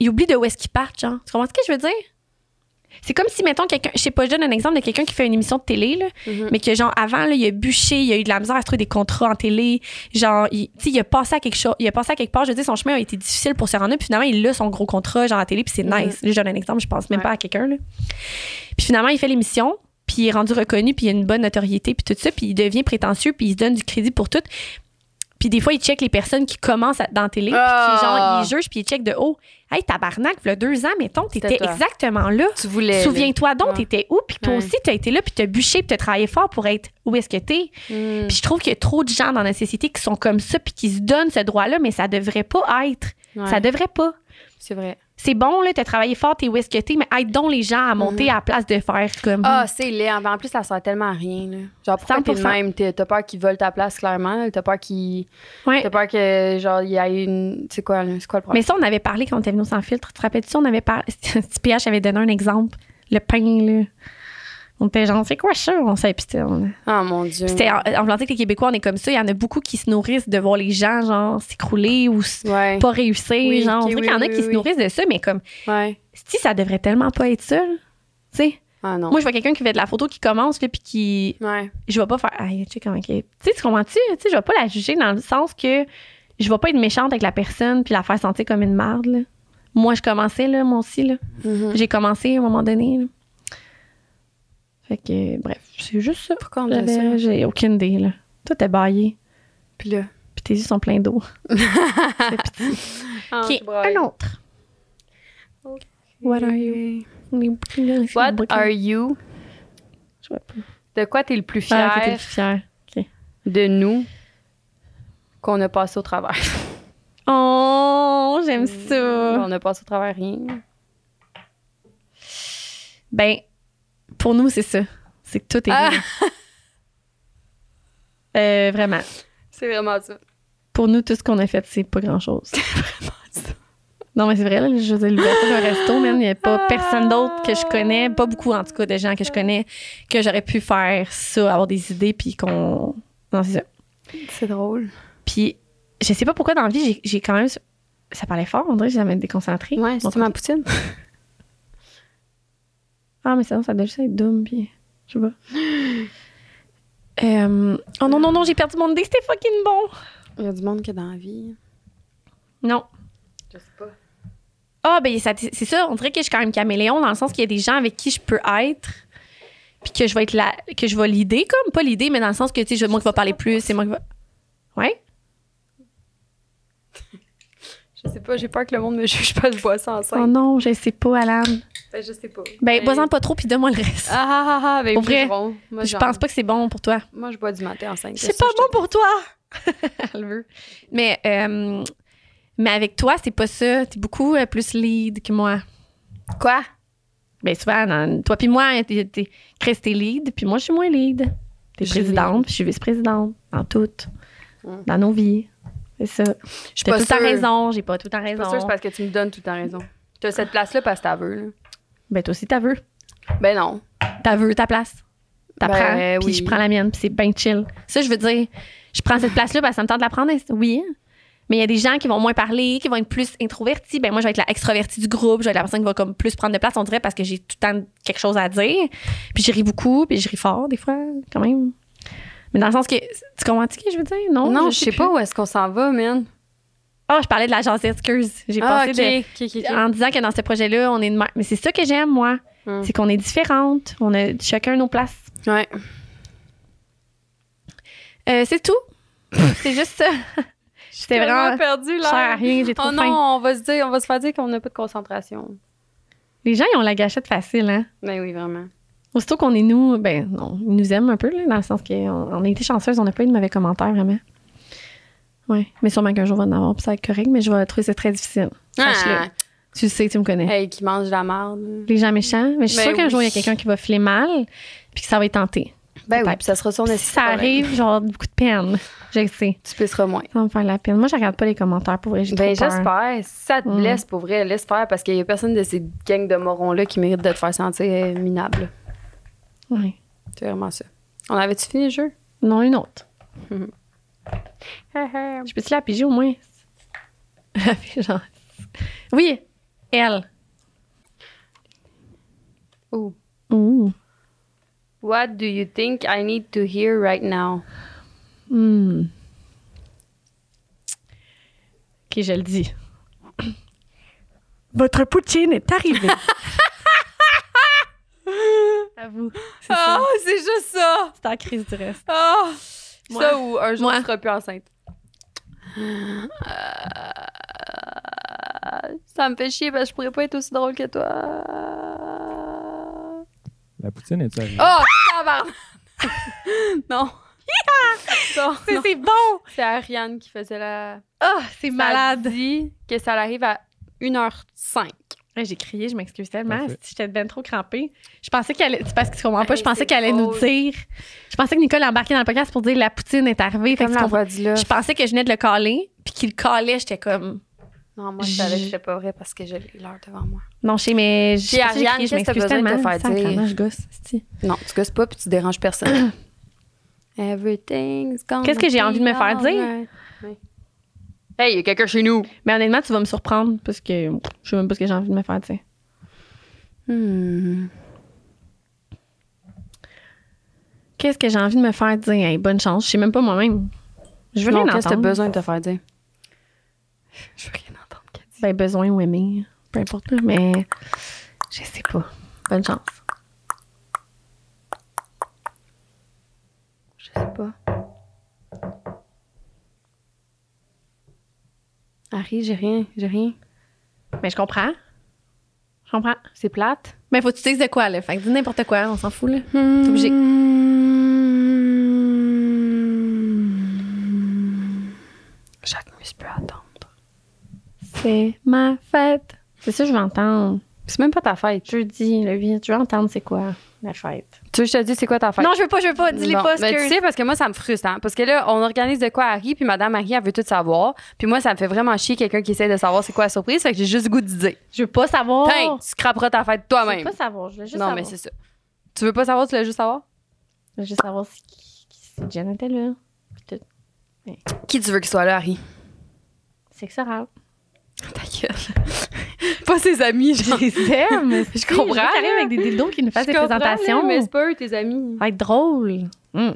ils oublient de où est-ce qu'ils partent, genre. Tu comprends ce que je veux dire? C'est comme si, mettons, quelqu'un, je sais pas, je donne un exemple de quelqu'un qui fait une émission de télé, là, Mhm. mais que, genre, avant, là, il a bûché, il a eu de la misère à se trouver des contrats en télé, genre, il, tu sais, il a passé à quelque chose, il a passé à quelque part, je veux dire, son chemin a été difficile pour se rendre là, puis finalement, il a son gros contrat, genre, à télé, puis c'est Mhm. nice. Là, je donne un exemple, je pense même Ouais. pas à quelqu'un, là. Puis finalement, il fait l'émission, puis il est rendu reconnu, puis il a une bonne notoriété, puis tout ça, puis il devient prétentieux, puis il se donne du crédit pour tout. Puis des fois, il check les personnes qui commencent à- dans la télé, puis Ah. qui, genre, il juge, puis il check de haut. Hey, tabarnak, il y a deux ans, mettons, t'étais exactement là. Tu voulais. Souviens-toi donc, Ouais. t'étais où, puis toi Ouais. aussi, t'as été là, puis t'as bûché, puis t'as travaillé fort pour être où est-ce que t'es. Mm. Puis je trouve qu'il y a trop de gens dans notre société qui sont comme ça, puis qui se donnent ce droit-là, mais ça devrait pas être. Ouais, Ça devrait pas. C'est vrai. C'est bon, là, t'as travaillé fort, t'es où est-ce que t'es, mais aide donc les gens à monter Mhm. à la place de faire comme. Ah, c'est laid. En plus, ça sert tellement à rien. Là. Genre, pourquoi t'es de 100%. même? T'as peur qu'ils volent ta place, clairement. T'as peur qu'ils. ouais. T'as peur que, genre, il y ait une. C'est quoi, quoi le problème? Mais ça, on avait parlé quand on était venu sans filtre. Tu te rappelles-tu? On avait parlé. Petit PH avait donné un exemple. Le pain, là. On était genre, c'est quoi ça? On on- Oh mon Dieu. C'était en, en que les Québécois, on est comme ça. Il y en a beaucoup qui se nourrissent de voir les gens, genre, s'écrouler ou Ouais. pas réussir. Oui, genre, on oui, qu'il y en a oui, qui se nourrissent de ça, mais comme, Ouais. si ça devrait tellement pas être ça. Tu sais, Ah non. moi, je vois quelqu'un qui fait de la photo qui commence, puis qui. Ouais. Je vais pas faire. Aïe, tu sais, comment Tu sais, tu comprends-tu? Tu sais, je vais pas la juger dans le sens que je vais pas être méchante avec la personne puis la faire sentir comme une marde, là. Moi, je commençais, là, moi aussi, là. Mhm. J'ai commencé à un moment donné, là. Fait que, bref, c'est juste ça. Pourquoi on dit ça? J'ai aucune idée, là. Tout est baillé, Puis là? puis tes yeux sont pleins d'eau. Ah, OK, je braille. un autre. What are you? What are you? Je vois pas. De quoi t'es le plus fier Ah, le plus fier. de nous qu'on a passé au travers? Oh, j'aime ça. On a passé au travers rien. Ben, pour nous, c'est ça. C'est que tout est Ah! Euh, vraiment. C'est vraiment ça. Pour nous, tout ce qu'on a fait, c'est pas grand-chose. Non, mais c'est vrai, là, je veux dire, l'ouverture d'un resto, man, il n'y a pas personne d'autre que je connais, pas beaucoup en tout cas de gens que je connais, que j'aurais pu faire ça, avoir des idées, puis qu'on. Non, c'est ça. C'est drôle. Puis, je sais pas pourquoi dans la vie, j'ai- j'ai quand même. Ça parlait fort, on dirait ça m'a déconcentrée. Ouais, c'est ma poutine. Ah, mais sinon, ça doit juste être dumb, puis je sais pas. Euh, oh non, non, non, j'ai perdu mon idée, c'était fucking bon. Il y a du monde qui est dans la vie. Non. Je sais pas. Ah, ben, c'est ça, on dirait que je suis quand même caméléon dans le sens qu'il y a des gens avec qui je peux être, puis que je vais être la, que je vais l'idée, comme, pas l'idée, mais dans le sens que, tu sais, moi qui va parler plus, c'est moi qui va. Ouais? Je sais pas, j'ai peur que le monde me juge pas, je bois ça Oh enceinte. non, je sais pas, Alan. Ben, je sais pas. Ben, bois-en pas trop, puis donne-moi le reste. Ah ah ah, ah, ben, vrai. Moi, je pense pas que c'est bon pour toi. Moi, je bois du matin enceinte. C'est pas bon pour toi! Elle veut. Mais, euh, mais avec toi, c'est pas ça. T'es beaucoup euh, plus lead que moi. Quoi? Ben, souvent, toi puis moi, t'es, Chris, t'es lead, puis moi, je suis moins lead. T'es présidente, puis je suis vice-présidente. Dans tout. Mm. Dans nos vies. C'est ça. Je suis pas tout le temps raison, j'ai pas tout le temps Je suis raison. pas sûre, c'est parce que tu me donnes tout le temps raison. Tu as cette place-là parce que t'as veux, là. Ben, toi aussi, t'as vu. Ben non. T'as vu ta place. T'as Ben, prends, puis oui. je prends la mienne, puis c'est bien chill. Ça, je veux dire, je prends cette place-là parce que ça me tente de la prendre, oui. Mais il y a des gens qui vont moins parler, qui vont être plus introvertis. Ben moi, je vais être la extrovertie du groupe. Je vais être la personne qui va comme plus prendre de place, on dirait, parce que j'ai tout le temps quelque chose à dire. Puis je ris beaucoup, puis je ris fort, des fois, quand même. Mais dans le sens que, tu comprends ce que je veux dire? Non, non, je sais plus. pas où est-ce qu'on s'en va, man. Ah, je parlais de l'agence excuse. J'ai Ah, passé ok. de- en disant que dans ce projet-là, on est de. Mais c'est ça que j'aime, moi. Hmm. C'est qu'on est différentes. On a chacun nos places. Ouais. Euh, c'est tout. c'est juste ça. C'était vraiment perdu, cher à rien. J'ai trop Oh non, faim. on va se dire, on va se faire dire qu'on n'a pas de concentration. Les gens, ils ont la gâchette facile, hein? Ben oui, vraiment. Aussitôt qu'on est nous, ben non, ils nous aiment un peu, là, dans le sens qu'on on a été chanceuses, on n'a pas eu de mauvais commentaires, vraiment. Oui, mais sûrement qu'un jour, on va en avoir, puis ça va être correct, mais je vais trouver ça très difficile. Ah, Tu le sais, tu me connais. hey, qui mange de la merde. Les gens méchants, mais je suis Ben sûre qu'un jour, il y a quelqu'un qui va filer mal, puis que ça va être tenté. Ben oui, puis ça sera son Si ça arrive, genre, beaucoup de peine. Je sais. Tu pisseras moins. Ça va me faire la peine. Moi, je regarde pas les commentaires, pour vrai, Ben j'espère. Si ça te Mm. blesse pour vrai, laisse faire parce qu'il y a personne de ces gangs de morons-là qui mérite de te faire sentir minable. Ouais. C'est vraiment ça. On avait-tu fini le jeu? Non, une autre. Je peux-tu la piger au moins? La pigeon. Oui, elle. Ouh. Ouh. What do you think I need to hear right now? Hmm. Ok, je le dis. Votre poutine est arrivée. à vous. C'est ça. c'est juste ça! C'est en crise du reste. Ah! Moi. Ça ou un jour Moi. tu seras plus enceinte. Euh, ça me fait chier parce que je pourrais pas être aussi drôle que toi. La poutine est arrivée? Oh, tabarnak! non. Non, C'est non. c'est bon! C'est Ariane qui faisait la. Ah, c'est Ça malade. dit que ça arrive à 1h05. Ouais, J'ai crié, je m'excuse tellement. J'étais bien trop crampée. Je pensais qu'elle allait. C'est parce que tu comprends pas. Je pensais qu'elle allait nous dire. Je pensais que Nicole embarquait dans le podcast pour dire la poutine est arrivée. Fait que Comme tu là. Je pensais que je venais de le caler, puis qu'il le calait, j'étais comme. Non, moi, je savais que c'était pas vrai parce que j'avais l'heure devant moi. Non, je sais, mais. je- Puis Ariane, j'ai que t'as m'excuse de tellement. faire Sacrément, dire? je gosse. c'est-tu. Non, tu gosses pas puis tu déranges personne. Everything's gonna Qu'est-ce que j'ai envie de me faire dire? Hey, il y a quelqu'un chez nous. Mais honnêtement, tu vas me surprendre parce que je sais même pas ce que j'ai envie de me faire dire. Hmm. Qu'est-ce que j'ai envie de me faire dire? Hey, bonne chance. Je sais même pas moi-même. Je veux Non, rien qu'est-ce que t'as entendre. besoin de te faire dire? Je veux rien entendre, Cathy. Ben, besoin ou aimer. Peu importe, mais je sais pas. Bonne chance. Je sais pas. Harry, j'ai rien, j'ai rien. Mais je comprends. Je comprends. C'est plate. Mais faut que tu dises de quoi, là. Fait que dis n'importe quoi, on s'en fout, là. obligé. Chaque muse peut attendre. C'est ma fête. C'est ça que je veux entendre. C'est même pas ta fête. Jeudi, le 8, je veux entendre c'est quoi la fête. Tu veux que je te dise c'est quoi ta fête? Non, je veux pas, je veux pas. Dis-les Bon, pas, ben, tu sais, parce que moi, ça me frustre. Hein? Parce que là, on organise de quoi à Harry, puis Madame Marie, elle veut tout savoir. Puis moi, ça me fait vraiment chier quelqu'un qui essaie de savoir c'est quoi la surprise. Fait que j'ai juste le goût de dire. Je veux pas savoir. Hey, tu scraperas ta fête je veux toi-même. pas savoir, je veux juste Non, savoir. mais c'est ça. Tu veux pas savoir, tu veux juste savoir? Je veux juste savoir si, qui- si Jen était là. Tout. Qui tu veux qu'il soit là, Harry? C'est que ça. Ta gueule. pas ses amis, genre. Je les aime. Je comprends, Je arrive avec des dildos qui nous fassent des présentations. mais c'est pas eux, tes amis. Ça va être drôle. Hmm.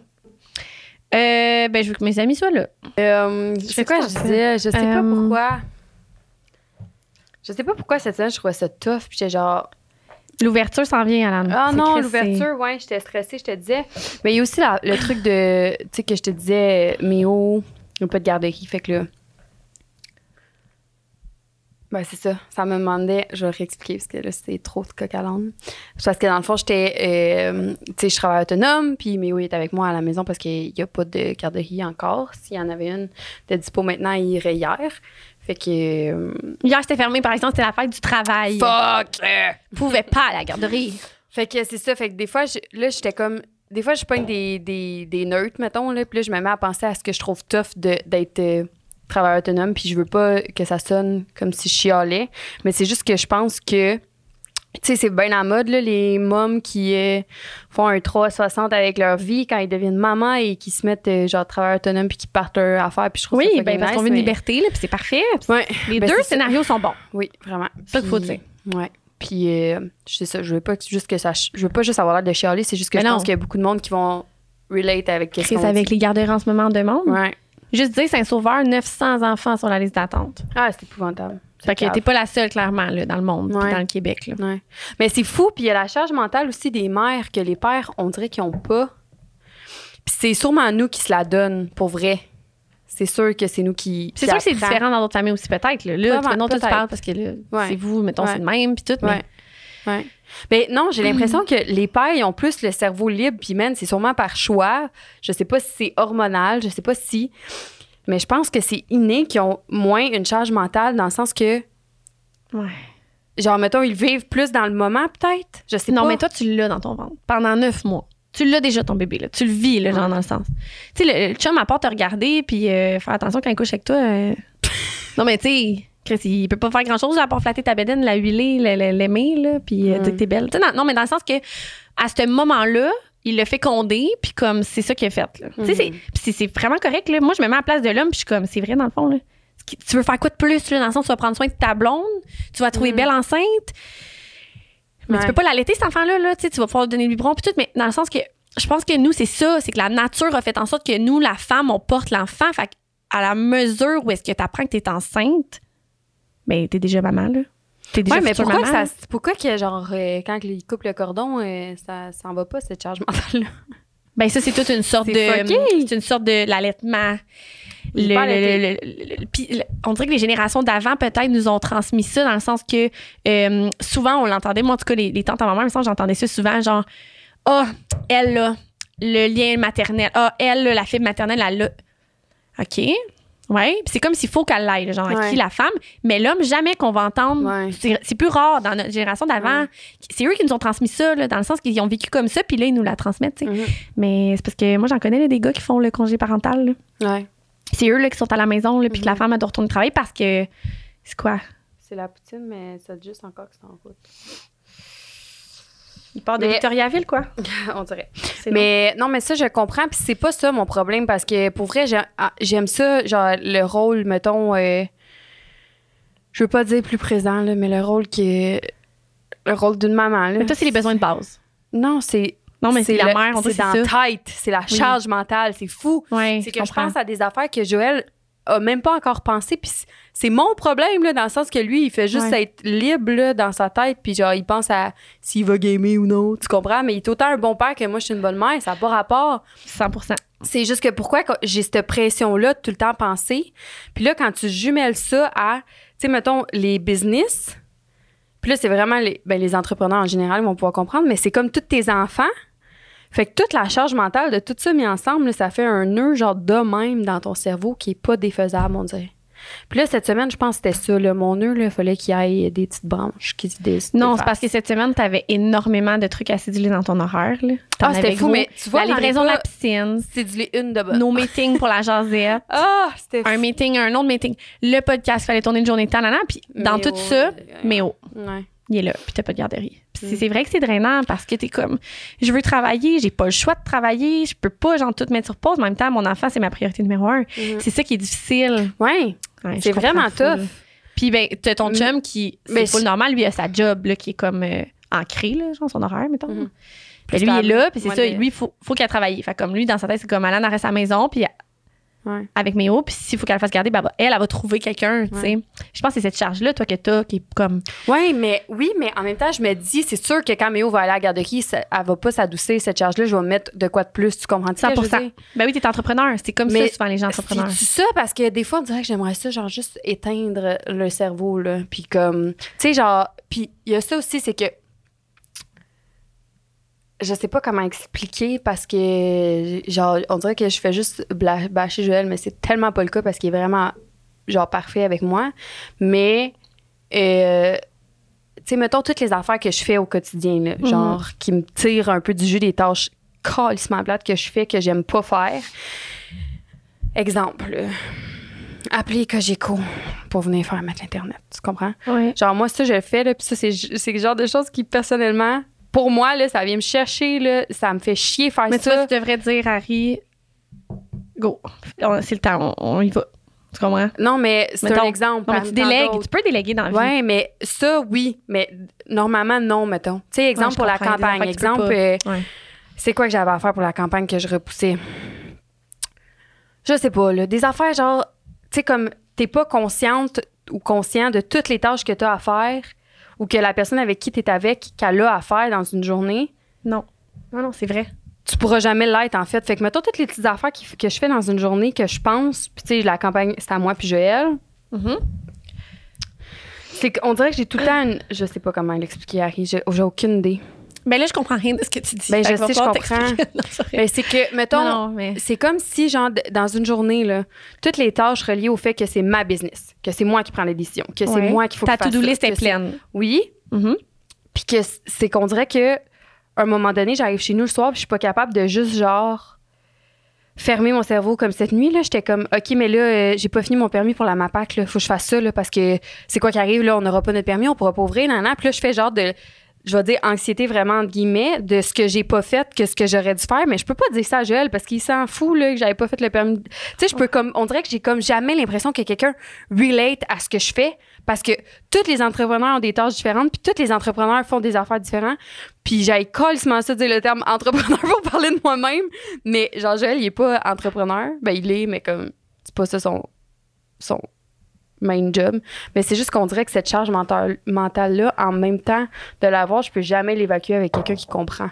Euh, ben, je veux que mes amis soient là. Euh, je fais sais quoi quoi, je disais? Je sais pas Euh, pourquoi. Je sais pas pourquoi cette semaine, je trouvais ça tough. Puis j'étais genre, L'ouverture s'en vient, Alan. Ah non, l'ouverture, ouais, j'étais stressée, je te disais. Mais il y a aussi la- le truc de, tu sais, que je te disais, Méo, il n'y a pas de garderie, fait que là. Ben, c'est ça. Ça me demandait, je vais réexpliquer parce que là, c'était trop de coq à l'âne. C'est Parce que dans le fond, j'étais, euh, tu sais, je travaille autonome, puis Méo est avec moi à la maison parce qu'il n'y a pas de garderie encore. S'il y en avait une de dispo maintenant, il irait hier. Fait que. euh, Hier, c'était fermé, par exemple, c'était la fête du travail. fuck! Je pouvais pas à la garderie. Fait que c'est ça. Fait que des fois, je- là, j'étais comme. Des fois, je pogne des, des, des nerds, mettons, là. Puis là, je me mets à penser à ce que je trouve tough d'être euh, travailleur autonome. Puis je veux pas que ça sonne comme si je chialais. Mais c'est juste que je pense que. Tu sais, c'est bien la mode, là, les mômes qui euh, font un 360 avec leur vie quand ils deviennent maman et qui se mettent, euh, genre, travailleur autonome puis qui partent leur affaire. Puis je trouve Oui, ça ben, parce qu'on veut une liberté, là, puis c'est parfait. Ouais. Les Ben, deux ça. scénarios sont bons. Oui, vraiment. C'est ça qu'il faut dire. Ouais. Puis, euh, c'est ça, je veux pas juste que ça. Je veux pas juste avoir l'air de chialer, c'est juste que Mais je non. pense qu'il y a beaucoup de monde qui vont relate avec Chris, qu'on avec les garderies en ce moment de monde. Ouais. Juste dire, Saint-Sauveur, 900 enfants sur la liste d'attente. Ah, c'est épouvantable. Fait que t'es pas la seule, clairement, là, dans le monde, Ouais. dans le Québec. Là. Ouais. Mais c'est fou, puis il y a la charge mentale aussi des mères que les pères, on dirait qu'ils ont pas. Puis c'est sûrement nous qui se la donnent, pour vrai. C'est sûr que c'est nous qui. C'est sûr que c'est différent dans d'autres familles aussi, peut-être. Là, là non, toi, tu parles parce que là, c'est vous, mettons, c'est le même, puis tout. mais- Ouais. Ouais. Ben non, j'ai l'impression que les pères, ils ont plus le cerveau libre, puis man, c'est sûrement par choix. Je sais pas si c'est hormonal, je sais pas si. Mais je pense que c'est inné qu'ils ont moins une charge mentale dans le sens que, Ouais. genre, mettons, ils vivent plus dans le moment, peut-être? Je sais Non, pas. mais toi, tu l'as dans ton ventre pendant neuf mois. Tu l'as déjà, ton bébé. Là. Tu le vis, là, genre, Ouais. dans le sens. Tu sais, le, le chum, à part te regarder puis euh, faire attention quand il couche avec toi. euh, non, mais tu sais, Chris, il peut pas faire grand-chose à part flatter ta bédaine, la huiler, la- la- l'aimer, là, puis Mm. dire que t'es belle. Non, non, mais dans le sens que, à ce moment-là, il le fait condé, puis comme c'est ça qu'il a fait. Tu sais, c'est- Mhm. puis c'est vraiment correct. Là. Moi, je me mets à la place de l'homme, puis je suis comme, c'est vrai, dans le fond. Là. Tu veux faire quoi de plus, là, dans le sens où tu vas prendre soin de ta blonde, tu vas trouver Mhm. belle enceinte, mais Ouais. tu peux pas l'allaiter, cet enfant-là. Là, tu vas pouvoir lui donner le biberon, puis tout, mais dans le sens que je pense que nous, c'est ça, c'est que la nature a fait en sorte que nous, la femme, on porte l'enfant. Fait à la mesure où est-ce que tu apprends que tu es enceinte, ben, t'es déjà maman, là. T'es déjà Ouais, mais pourquoi, maman, ça, pourquoi que, genre, euh, quand ils coupent le cordon, euh, ça s'en va pas, cette charge mentale-là? Ben ça, c'est toute une sorte de... C'est une sorte de l'allaitement. Le- le- allaité. le- le- le- puis le- on dirait que les générations d'avant, peut-être, nous ont transmis ça dans le sens que euh, souvent, on l'entendait. Moi, en tout cas, les, les tantes à ma mère, il me semble, j'entendais ça souvent, genre, ah, elle, là, le lien maternel. Ah, elle, là, la fibre maternelle, elle, là. OK. Ouais. Puis c'est comme s'il faut qu'elle l'aille, genre, Ouais. qui la femme. Mais l'homme, jamais qu'on va entendre. Ouais. C'est c'est plus rare dans notre génération d'avant. Ouais. C'est eux qui nous ont transmis ça, là, dans le sens qu'ils ont vécu comme ça, puis là, ils nous la transmettent, tu sais. Mhm. Mais c'est parce que moi, j'en connais là, des gars qui font le congé parental. là. Ouais. C'est eux là, qui sont à la maison, là, puis que la Mhm. femme, elle doit retourner travailler parce que. C'est quoi? C'est la poutine, mais ça dit juste encore que c'est en route. Il part de Mais- Victoriaville, quoi. On dirait. Mais non, mais ça, je comprends. Puis c'est pas ça mon problème parce que pour vrai, ah, j'aime ça, genre le rôle, mettons, euh, je veux pas dire plus présent, là, mais le rôle qui est. Le rôle d'une maman. Là. Mais toi, c'est les besoins de base. Non, c'est. Non, mais c'est la le- mère, on dit c'est dans la tête, c'est la Oui. charge mentale, c'est fou. Ouais, C'est que je pense à des affaires que Joël a même pas encore pensé, puis c'est- mon problème, là, dans le sens que lui, il fait juste Ouais. être libre là, dans sa tête, puis genre, il pense à s'il va gamer ou non, tu comprends? Mais il est autant un bon père que moi, je suis une bonne mère, ça n'a pas rapport. 100% C'est juste que pourquoi j'ai cette pression-là de tout le temps penser? Puis là, quand tu jumelles ça à, tu sais, mettons, les business, puis là, c'est vraiment les, ben, les entrepreneurs en général vont pouvoir comprendre, mais c'est comme tous tes enfants. Fait que toute la charge mentale de tout ça mis ensemble, là, ça fait un nœud genre de même dans ton cerveau qui est pas défaisable, on dirait. Puis là, cette semaine, je pense que c'était ça. Là, mon nœud, là, il fallait qu'il y ait des petites branches qui se dé- Non, c'est défassent. parce que cette semaine, tu avais énormément de trucs à céduler dans ton horaire. Là. Ah, c'était fou, gros. mais tu vois, la livraison de la piscine, C'est du une de bonne. nos meetings pour la jasette, Ah, c'était un meeting, un autre meeting, le podcast, fallait tourner une journée de temps, nan, puis dans Mais tout oh, ça, mais oh, Ouais. Il est là, puis t'as pas de garderie. Puis c'est- Mm. c'est vrai que c'est drainant parce que t'es comme, je veux travailler, j'ai pas le choix de travailler, je peux pas, genre, tout mettre sur pause. En même temps, mon enfant, c'est ma priorité numéro un. Mhm. C'est ça qui est difficile. Ouais. Ouais, je C'est vraiment tough. Puis, ben, t'as ton Mm. chum qui, c'est full si- normal, lui, a sa job, là, qui est comme euh, ancrée, là, genre, son horaire, mettons. Puis lui, il est là, puis c'est ça, lui, il faut, faut qu'il a travaillé. Fait comme lui, dans sa tête, c'est comme Alan reste à la maison, puis Ouais. avec Méo, puis s'il faut qu'elle le fasse garder, ben, elle, va- elle, elle va trouver quelqu'un, tu sais. Je pense que c'est cette charge-là, toi, que t'as, qui est comme. Oui, mais oui, mais en même temps, je me dis, c'est sûr que quand Méo va aller à la garderie, ça- elle va pas s'adoucir cette charge-là. Je vais mettre de quoi de plus. Tu comprends 100 Ben oui, t'es entrepreneur. C'est comme Mais ça, souvent, les gens entrepreneurs. C'est ça? Parce que des fois on dirait que j'aimerais ça genre juste éteindre le cerveau là puis comme tu sais genre puis il y a ça aussi c'est que je sais pas comment expliquer parce que genre on dirait que je fais juste bâcher Joël mais c'est tellement pas le cas parce qu'il est vraiment genre parfait avec moi mais euh, tu sais mettons toutes les affaires que je fais au quotidien là, genre qui me tirent un peu du jus des tâches calissement plates que je fais que j'aime pas faire Exemple, appeler Cogeco pour venir faire mettre l'Internet. Tu comprends? Ouais. Genre, moi, ça, je le fais, là, puis ça, c'est c'est le genre de choses qui, personnellement, pour moi, là, ça vient me chercher, là, ça me fait chier faire Mais ça. vois, tu devrais dire, Harry, go. C'est le temps, on, on y va. Tu comprends? Non, mais c'est un exemple. Non, mais tu délègues. Tu peux déléguer dans la vie. Ouais, mais ça, oui. Mais normalement, non, mettons. Tu sais, exemple Ouais, pour la campagne. Exemple, euh, Ouais. c'est quoi que j'avais à faire pour la campagne que je repoussais? Je sais pas, là. Des affaires genre, tu sais, comme t'es pas consciente ou conscient de toutes les tâches que tu as à faire ou que la personne avec qui tu es avec, qu'elle a à faire dans une journée, Non. Non, non, c'est vrai. tu pourras jamais l'être, en fait. Fait que, mettons, toutes les petites affaires qui- que je fais dans une journée que je pense, puis tu sais, la campagne, c'est à moi puis Joël. Mhm. C'est qu'on dirait que j'ai tout le temps une. Je sais pas comment l'expliquer, Harry. J'ai aucune idée. Ben là, je comprends rien de ce que tu dis. Ben, je sais, je comprends. Ben, c'est que, mettons, non, mais. C'est comme si, genre, dans une journée, là, toutes les tâches reliées au fait que c'est ma business, que c'est moi qui prends les décisions, que c'est Ouais. moi qui faut Ta to-do list est pleine. Oui, Mhm. puis que c'est qu'on dirait que à un moment donné, j'arrive chez nous le soir, puis je suis pas capable de juste, genre, fermer mon cerveau comme cette nuit, là. J'étais comme, OK, mais là, euh, j'ai pas fini mon permis pour la MAPAC, là. Faut que je fasse ça, là, parce que c'est quoi qui arrive, là, on n'aura pas notre permis, on pourra pas ouvrir, nan, nan. Puis là, je fais genre de je vais dire anxiété vraiment entre guillemets de ce que j'ai pas fait que ce que j'aurais dû faire mais je peux pas dire ça à Joël parce qu'il s'en fout là que j'avais pas fait le permis tu sais je peux comme on dirait que j'ai comme jamais l'impression que quelqu'un relate à ce que je fais parce que tous les entrepreneurs ont des tâches différentes puis tous les entrepreneurs font des affaires différentes puis j'ai calissement ça dire le terme entrepreneur pour parler de moi-même mais genre Joël il est pas entrepreneur. Ben il est mais comme c'est pas ça son son main job. Mais c'est juste qu'on dirait que cette charge mentale, mentale-là, en même temps de l'avoir, je peux jamais l'évacuer avec quelqu'un qui comprend.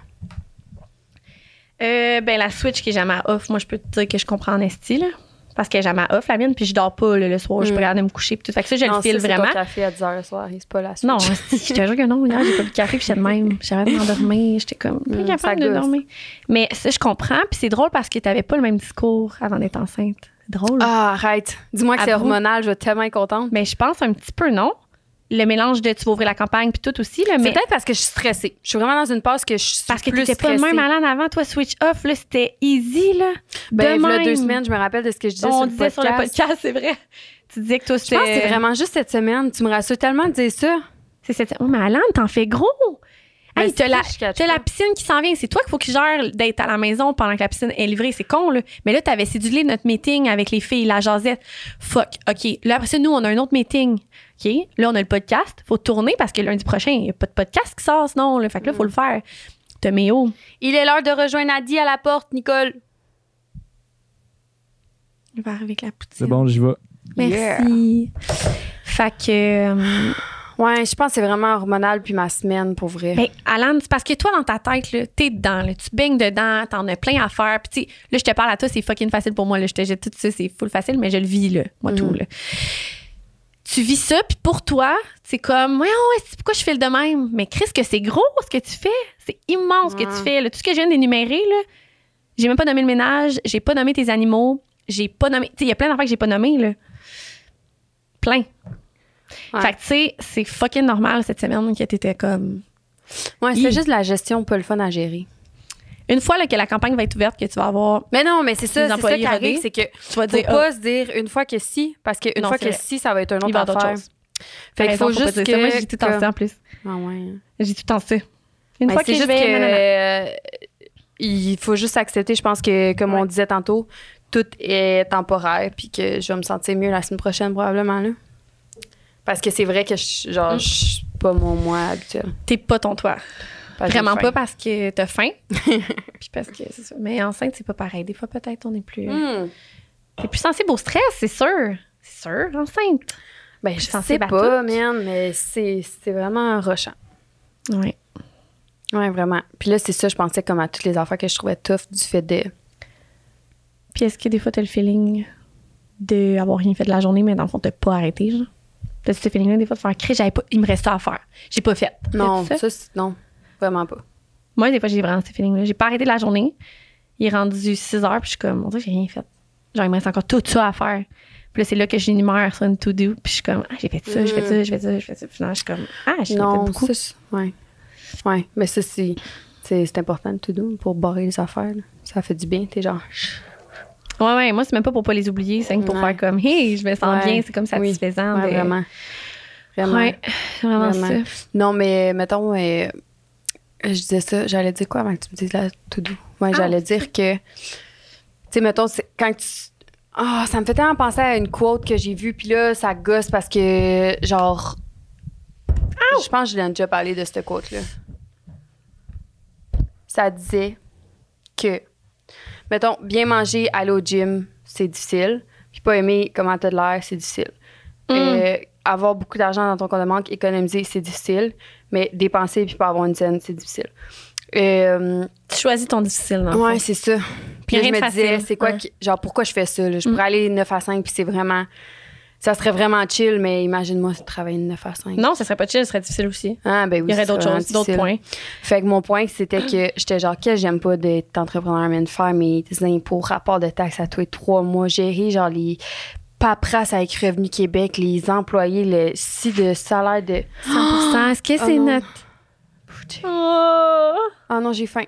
Euh, ben, la Switch qui est jamais à off, moi, je peux te dire que je comprends en esti, là. Parce qu'elle est jamais à off, la mienne, puis je dors pas là, le soir, je Mm. peux regarder me coucher, puis tout. Fait que ça, je Non, le file vraiment. ton café à 10 h le soir, c'est pas la suite. Non, je te jure que non. Hier, j'ai pas bu de café, puis j'étais de même. J'avais de m'endormir. J'étais comme, pas Mm, capable de gosse. dormir. Mais ça, je comprends, puis c'est drôle parce que t'avais pas le même discours avant d'être enceinte. Drôle. Ah, arrête. Dis-moi que c'est hormonal, je vais être tellement être contente. Mais je pense un petit peu, non? Le mélange de tu vas ouvrir la campagne, puis tout aussi, là, C'est mais. peut-être parce que je suis stressée. Je suis vraiment dans une passe que je suis Parce que t'étais pas le même malade avant, toi, switch off, là, c'était easy, là. Ben, il y a deux semaines, je me rappelle de ce que je disais On sur le disait sur le podcast. c'est vrai. Tu disais que toi, Je pense que c'est c'était. vraiment juste cette semaine. Tu me rassures tellement de dire ça. C'est cette. Oh, mais Alan, t'en fais gros! Hey, t'as la, la piscine qui s'en vient. C'est toi qu'il faut qu'il gère d'être à la maison pendant que la piscine est livrée. C'est con, là. Mais là, t'avais cédulé notre meeting avec les filles, la jasette. Fuck. OK. Là, après ça, nous, on a un autre meeting. OK? Là, on a le podcast. Faut tourner parce que lundi prochain, il n'y a pas de podcast qui sort, sinon. Là. Fait que là, faut le faire. T'as Méo. Il est l'heure de rejoindre Nadie à la porte, Nicole. Il va arriver avec la poutine. C'est bon, j'y vais. Merci. Fait que. euh, Ouais, je pense que c'est vraiment hormonal puis ma semaine pour vrai. Ben, Alan, c'est parce que toi, dans ta tête, là, t'es dedans, là, tu baignes dedans, t'en as plein à faire. Puis, là, je te parle à toi, c'est fucking facile pour moi. Là, je te jette tout ça, c'est full facile, mais je le vis, là, moi, tout. Là. Tu vis ça, puis pour toi, c'est comme, ouais, ouais, c'est pourquoi je fais le de même? Mais Chris, que c'est gros ce que tu fais. C'est immense ce que tu fais. là. Tout ce que je viens d'énumérer, là, j'ai même pas nommé le ménage, j'ai pas nommé tes animaux, j'ai pas nommé. Tu sais, il y a plein d'affaires que j'ai pas nommées, là. Plein. Ouais. Fait que, tu sais, c'est fucking normal cette semaine que t'étais comme. ouais, c'est juste la gestion pas le fun à gérer. Une fois là, que la campagne va être ouverte, que tu vas avoir. Mais non, mais c'est ça, c'est ça qui arrive, c'est que Tu vas faut dire. pas se dire une fois que si, parce qu'une fois que vrai. si, ça va être un autre affaire. Fait qu'il faut juste que... Moi, j'ai tout ça en plus. Ah ouais. J'ai tout ça. Une Ben, fois que je vais. que euh, il faut juste accepter, je pense que comme on disait tantôt, tout est temporaire puis que je vais me sentir mieux la semaine prochaine probablement là. Parce que c'est vrai que je, genre Mm. je suis pas mon moi habituel. T'es pas ton. Parce j'ai Vraiment pas parce que t'as faim. Puis parce que c'est ça. Mais enceinte, c'est pas pareil. Des fois, peut-être, on est plus. Hmm. T'es plus sensible au stress, c'est sûr. C'est sûr, enceinte. Ben, je sais pas, man, mais c'est vraiment rushant. Oui. Ouais, vraiment. Puis là, c'est ça, je pensais comme à toutes les affaires que je trouvais tough du fait de. Puis est-ce que des fois, t'as le feeling d'avoir rien fait de la journée, mais dans le fond, t'as pas arrêté, genre? T'as-tu ce feeling-là, des fois, de faire crier, j'avais pas, il me reste ça à faire. J'ai pas fait. Non, ça, c'est- non, vraiment pas. Moi, des fois, j'ai vraiment ce feeling-là. J'ai pas arrêté la journée. Il est rendu 6 heures, puis je suis comme, on dirait que j'ai rien fait. Genre, il me reste encore tout ça à faire. Puis là, c'est là que j'énumère sur une to-do, puis je suis comme, ah, j'ai fait ça, j'ai fait ça, j'ai fait ça, j'ai fait ça. Puis finalement, je suis comme, ah, j'ai fait non, beaucoup. ça, ouais. Ouais, mais ça, c'est c'est important, tout doux, pour barrer les affaires. là. Ça fait du bien, t'es genre. Ouais, ouais, moi, c'est même pas pour pas les oublier, c'est pour Ouais. faire comme, hey, je me sens bien, c'est comme Oui. satisfaisant. Ouais, de- vraiment. Vraiment. Vraiment, Vraiment. ça. Non, mais mettons, euh, je disais ça, j'allais dire quoi avant que tu me dises là, tout doux? Ouais, Ah, j'allais dire que, tu sais, mettons, c'est- quand tu. Ah, ça me fait tellement penser à une quote que j'ai vue, puis là, ça gosse parce que, genre. Je pense que je l'ai déjà parlé de cette quote-là. Ça disait que, mettons, bien manger, aller au gym, c'est difficile. Puis pas aimer comment t'as de l'air, c'est difficile. Euh, avoir beaucoup d'argent dans ton compte de banque, économiser, c'est difficile. Mais dépenser puis pas avoir une scène, c'est difficile. Euh, Tu choisis ton difficile, le ouais, c'est ça. Puis je me disais, c'est quoi, Ouais. Mm. qui- genre, pourquoi je fais ça? là? Je pourrais aller 9 à 5 puis c'est vraiment. Ça serait vraiment chill, mais imagine-moi travailler de 9 à 5. Non, ça serait pas chill, ce serait difficile aussi. Ah, ben oui, Il y aurait d'autres choses, d'autres points. Fait que mon point, c'était que j'étais genre, que j'aime pas d'être entrepreneur, mais de faire mes impôts, rapports de taxes à tous les trois mois, gérer genre les paperasses avec Revenu Québec, les employés, le si de salaire de. 100% Est-ce que Oh c'est non. notre. Oh, Ah non, j'ai faim.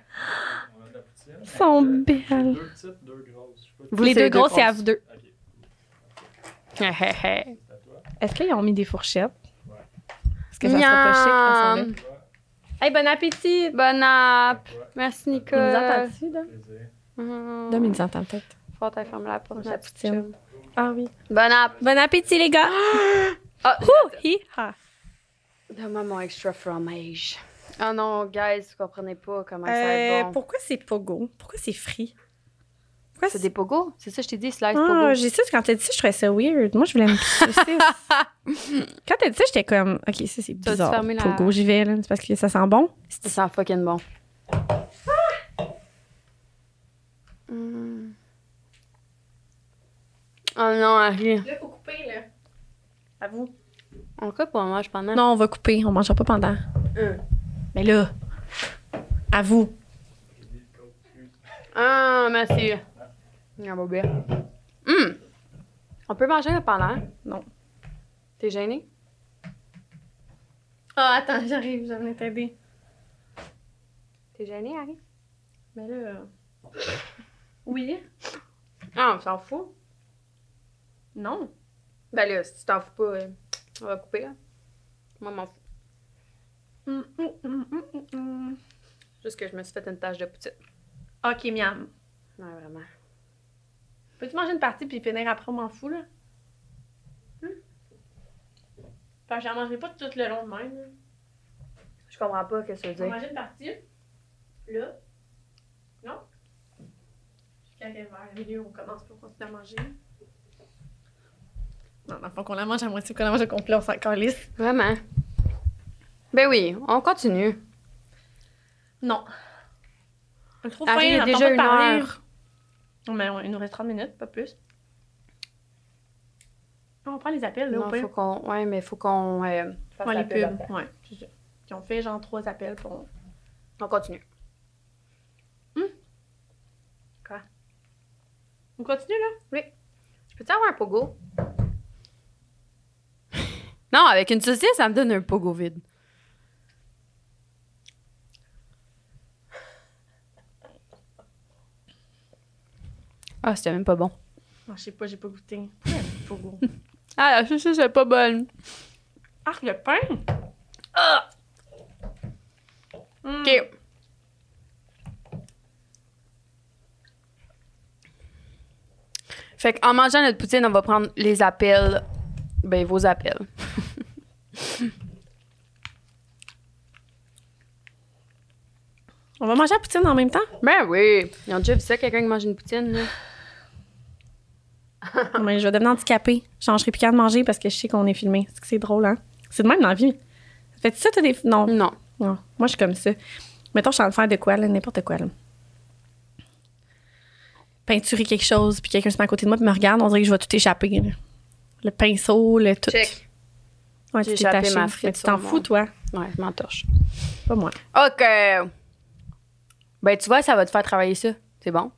ils sont belles. Deux petites, deux grosses. Je sais pas. Vous, les deux grosses, c'est à vous deux. Est-ce qu'ils ont mis des fourchettes? Est-ce que ça sera pas chic ça va? Hey, bon appétit! Bon app. Merci, nous Nicole. entend dessus, là? Plaisir. Hum. Dom, il nous entend peut-être. Faut que fermer la porte. La poutine. Ah oui. Bon app. Bon appétit, les gars! Ah, Ouh! Hi! ha. Donne-moi mon extra fromage. Ah non, guys, vous comprenez pas comment ça va Euh, être bon. Pourquoi c'est pogo? Pourquoi c'est frit? Pourquoi C'est des pogos? C'est ça, je t'ai dit, slice Ah, pogo. j'ai ça, quand t'as dit ça, je trouvais ça weird. Moi, je voulais me saucisser. Quand t'as dit ça, j'étais comme, OK, ça, c'est bizarre. fermé la- Pogo, j'y vais, là. C'est parce que ça sent bon. Ça sent fucking bon. Mm. Oh non, Harry. Là, faut couper, là. À vous. On coupe ou on mange pendant? Non, on va couper. On mangera pas pendant. Mais là, à vous. Ah, merci. Bien. Hum. On peut manger pendant? Non. T'es gêné? Ah, attends, j'arrive, je vais t'aider. T'es gêné, Harry? Mais là. Oui. Ah, on s'en fout. Non. Ben là, si tu t'en fous pas, euh, on va couper, là. Moi, m'en fous. Hum, hum. Juste que je me suis fait une tache de poutine. Ok, miam. Ouais, vraiment. Peux-tu manger une partie puis finir après, on m'en fout, là? Hum? Enfin, j'en mangerai pas tout le long de même, là. Je comprends pas ce que ça veut On va dire. manger une partie. Là. Non? Jusqu'à vers le milieu, on commence pour continuer à manger. Non, dans le fond, qu'on la mange à moitié, qu'on la mange au complet, on s'en calisse. Vraiment. Ben oui, on continue. Non. On le trouve Harry, il est déjà pas une heure. Non, mais il nous reste 30 minutes, pas plus. On prend les appels, là, Non, au pire. faut qu'on... Ouais, mais faut qu'on euh, fasse Ouais, les pubs. après. Ouais, c'est ça. Puis on fait genre trois appels pour. on- On continue. On continue, là? Oui. Je peux-tu avoir un pogo? non, avec une saucisse, ça me donne un pogo vide. Ah, c'était même pas bon. Non, je sais pas, j'ai pas goûté. Pogo. Ah, la saucisse, c'est pas bonne. Ah, le pain! Mm. OK. Fait qu'en mangeant notre poutine, on va prendre les appels. Ben, vos appels. On va manger la poutine en même temps? Ben oui. Ils ont déjà vu ça, quelqu'un qui mange une poutine, là. Non, mais je vais devenir handicapée. Je changerai plus qu'à de manger parce que je sais qu'on est filmé. C'est que c'est drôle, hein? C'est de même dans la vie. Fais-tu ça, t'as des. Non. Non. Non. Moi, je suis comme ça. Mettons, je suis en train de faire de quoi, là, n'importe quoi, là. Peinturer quelque chose, puis quelqu'un se met à côté de moi, puis me regarde, on dirait que je vais tout échapper. là. Le pinceau, le tout. Check. Ouais, J'ai tu t'es échappé taché. ma Mais frite Tu t'en fous, toi? Ouais, je m'entorche. Pas moi. OK. Ben, tu vois, ça va te faire travailler ça. C'est bon.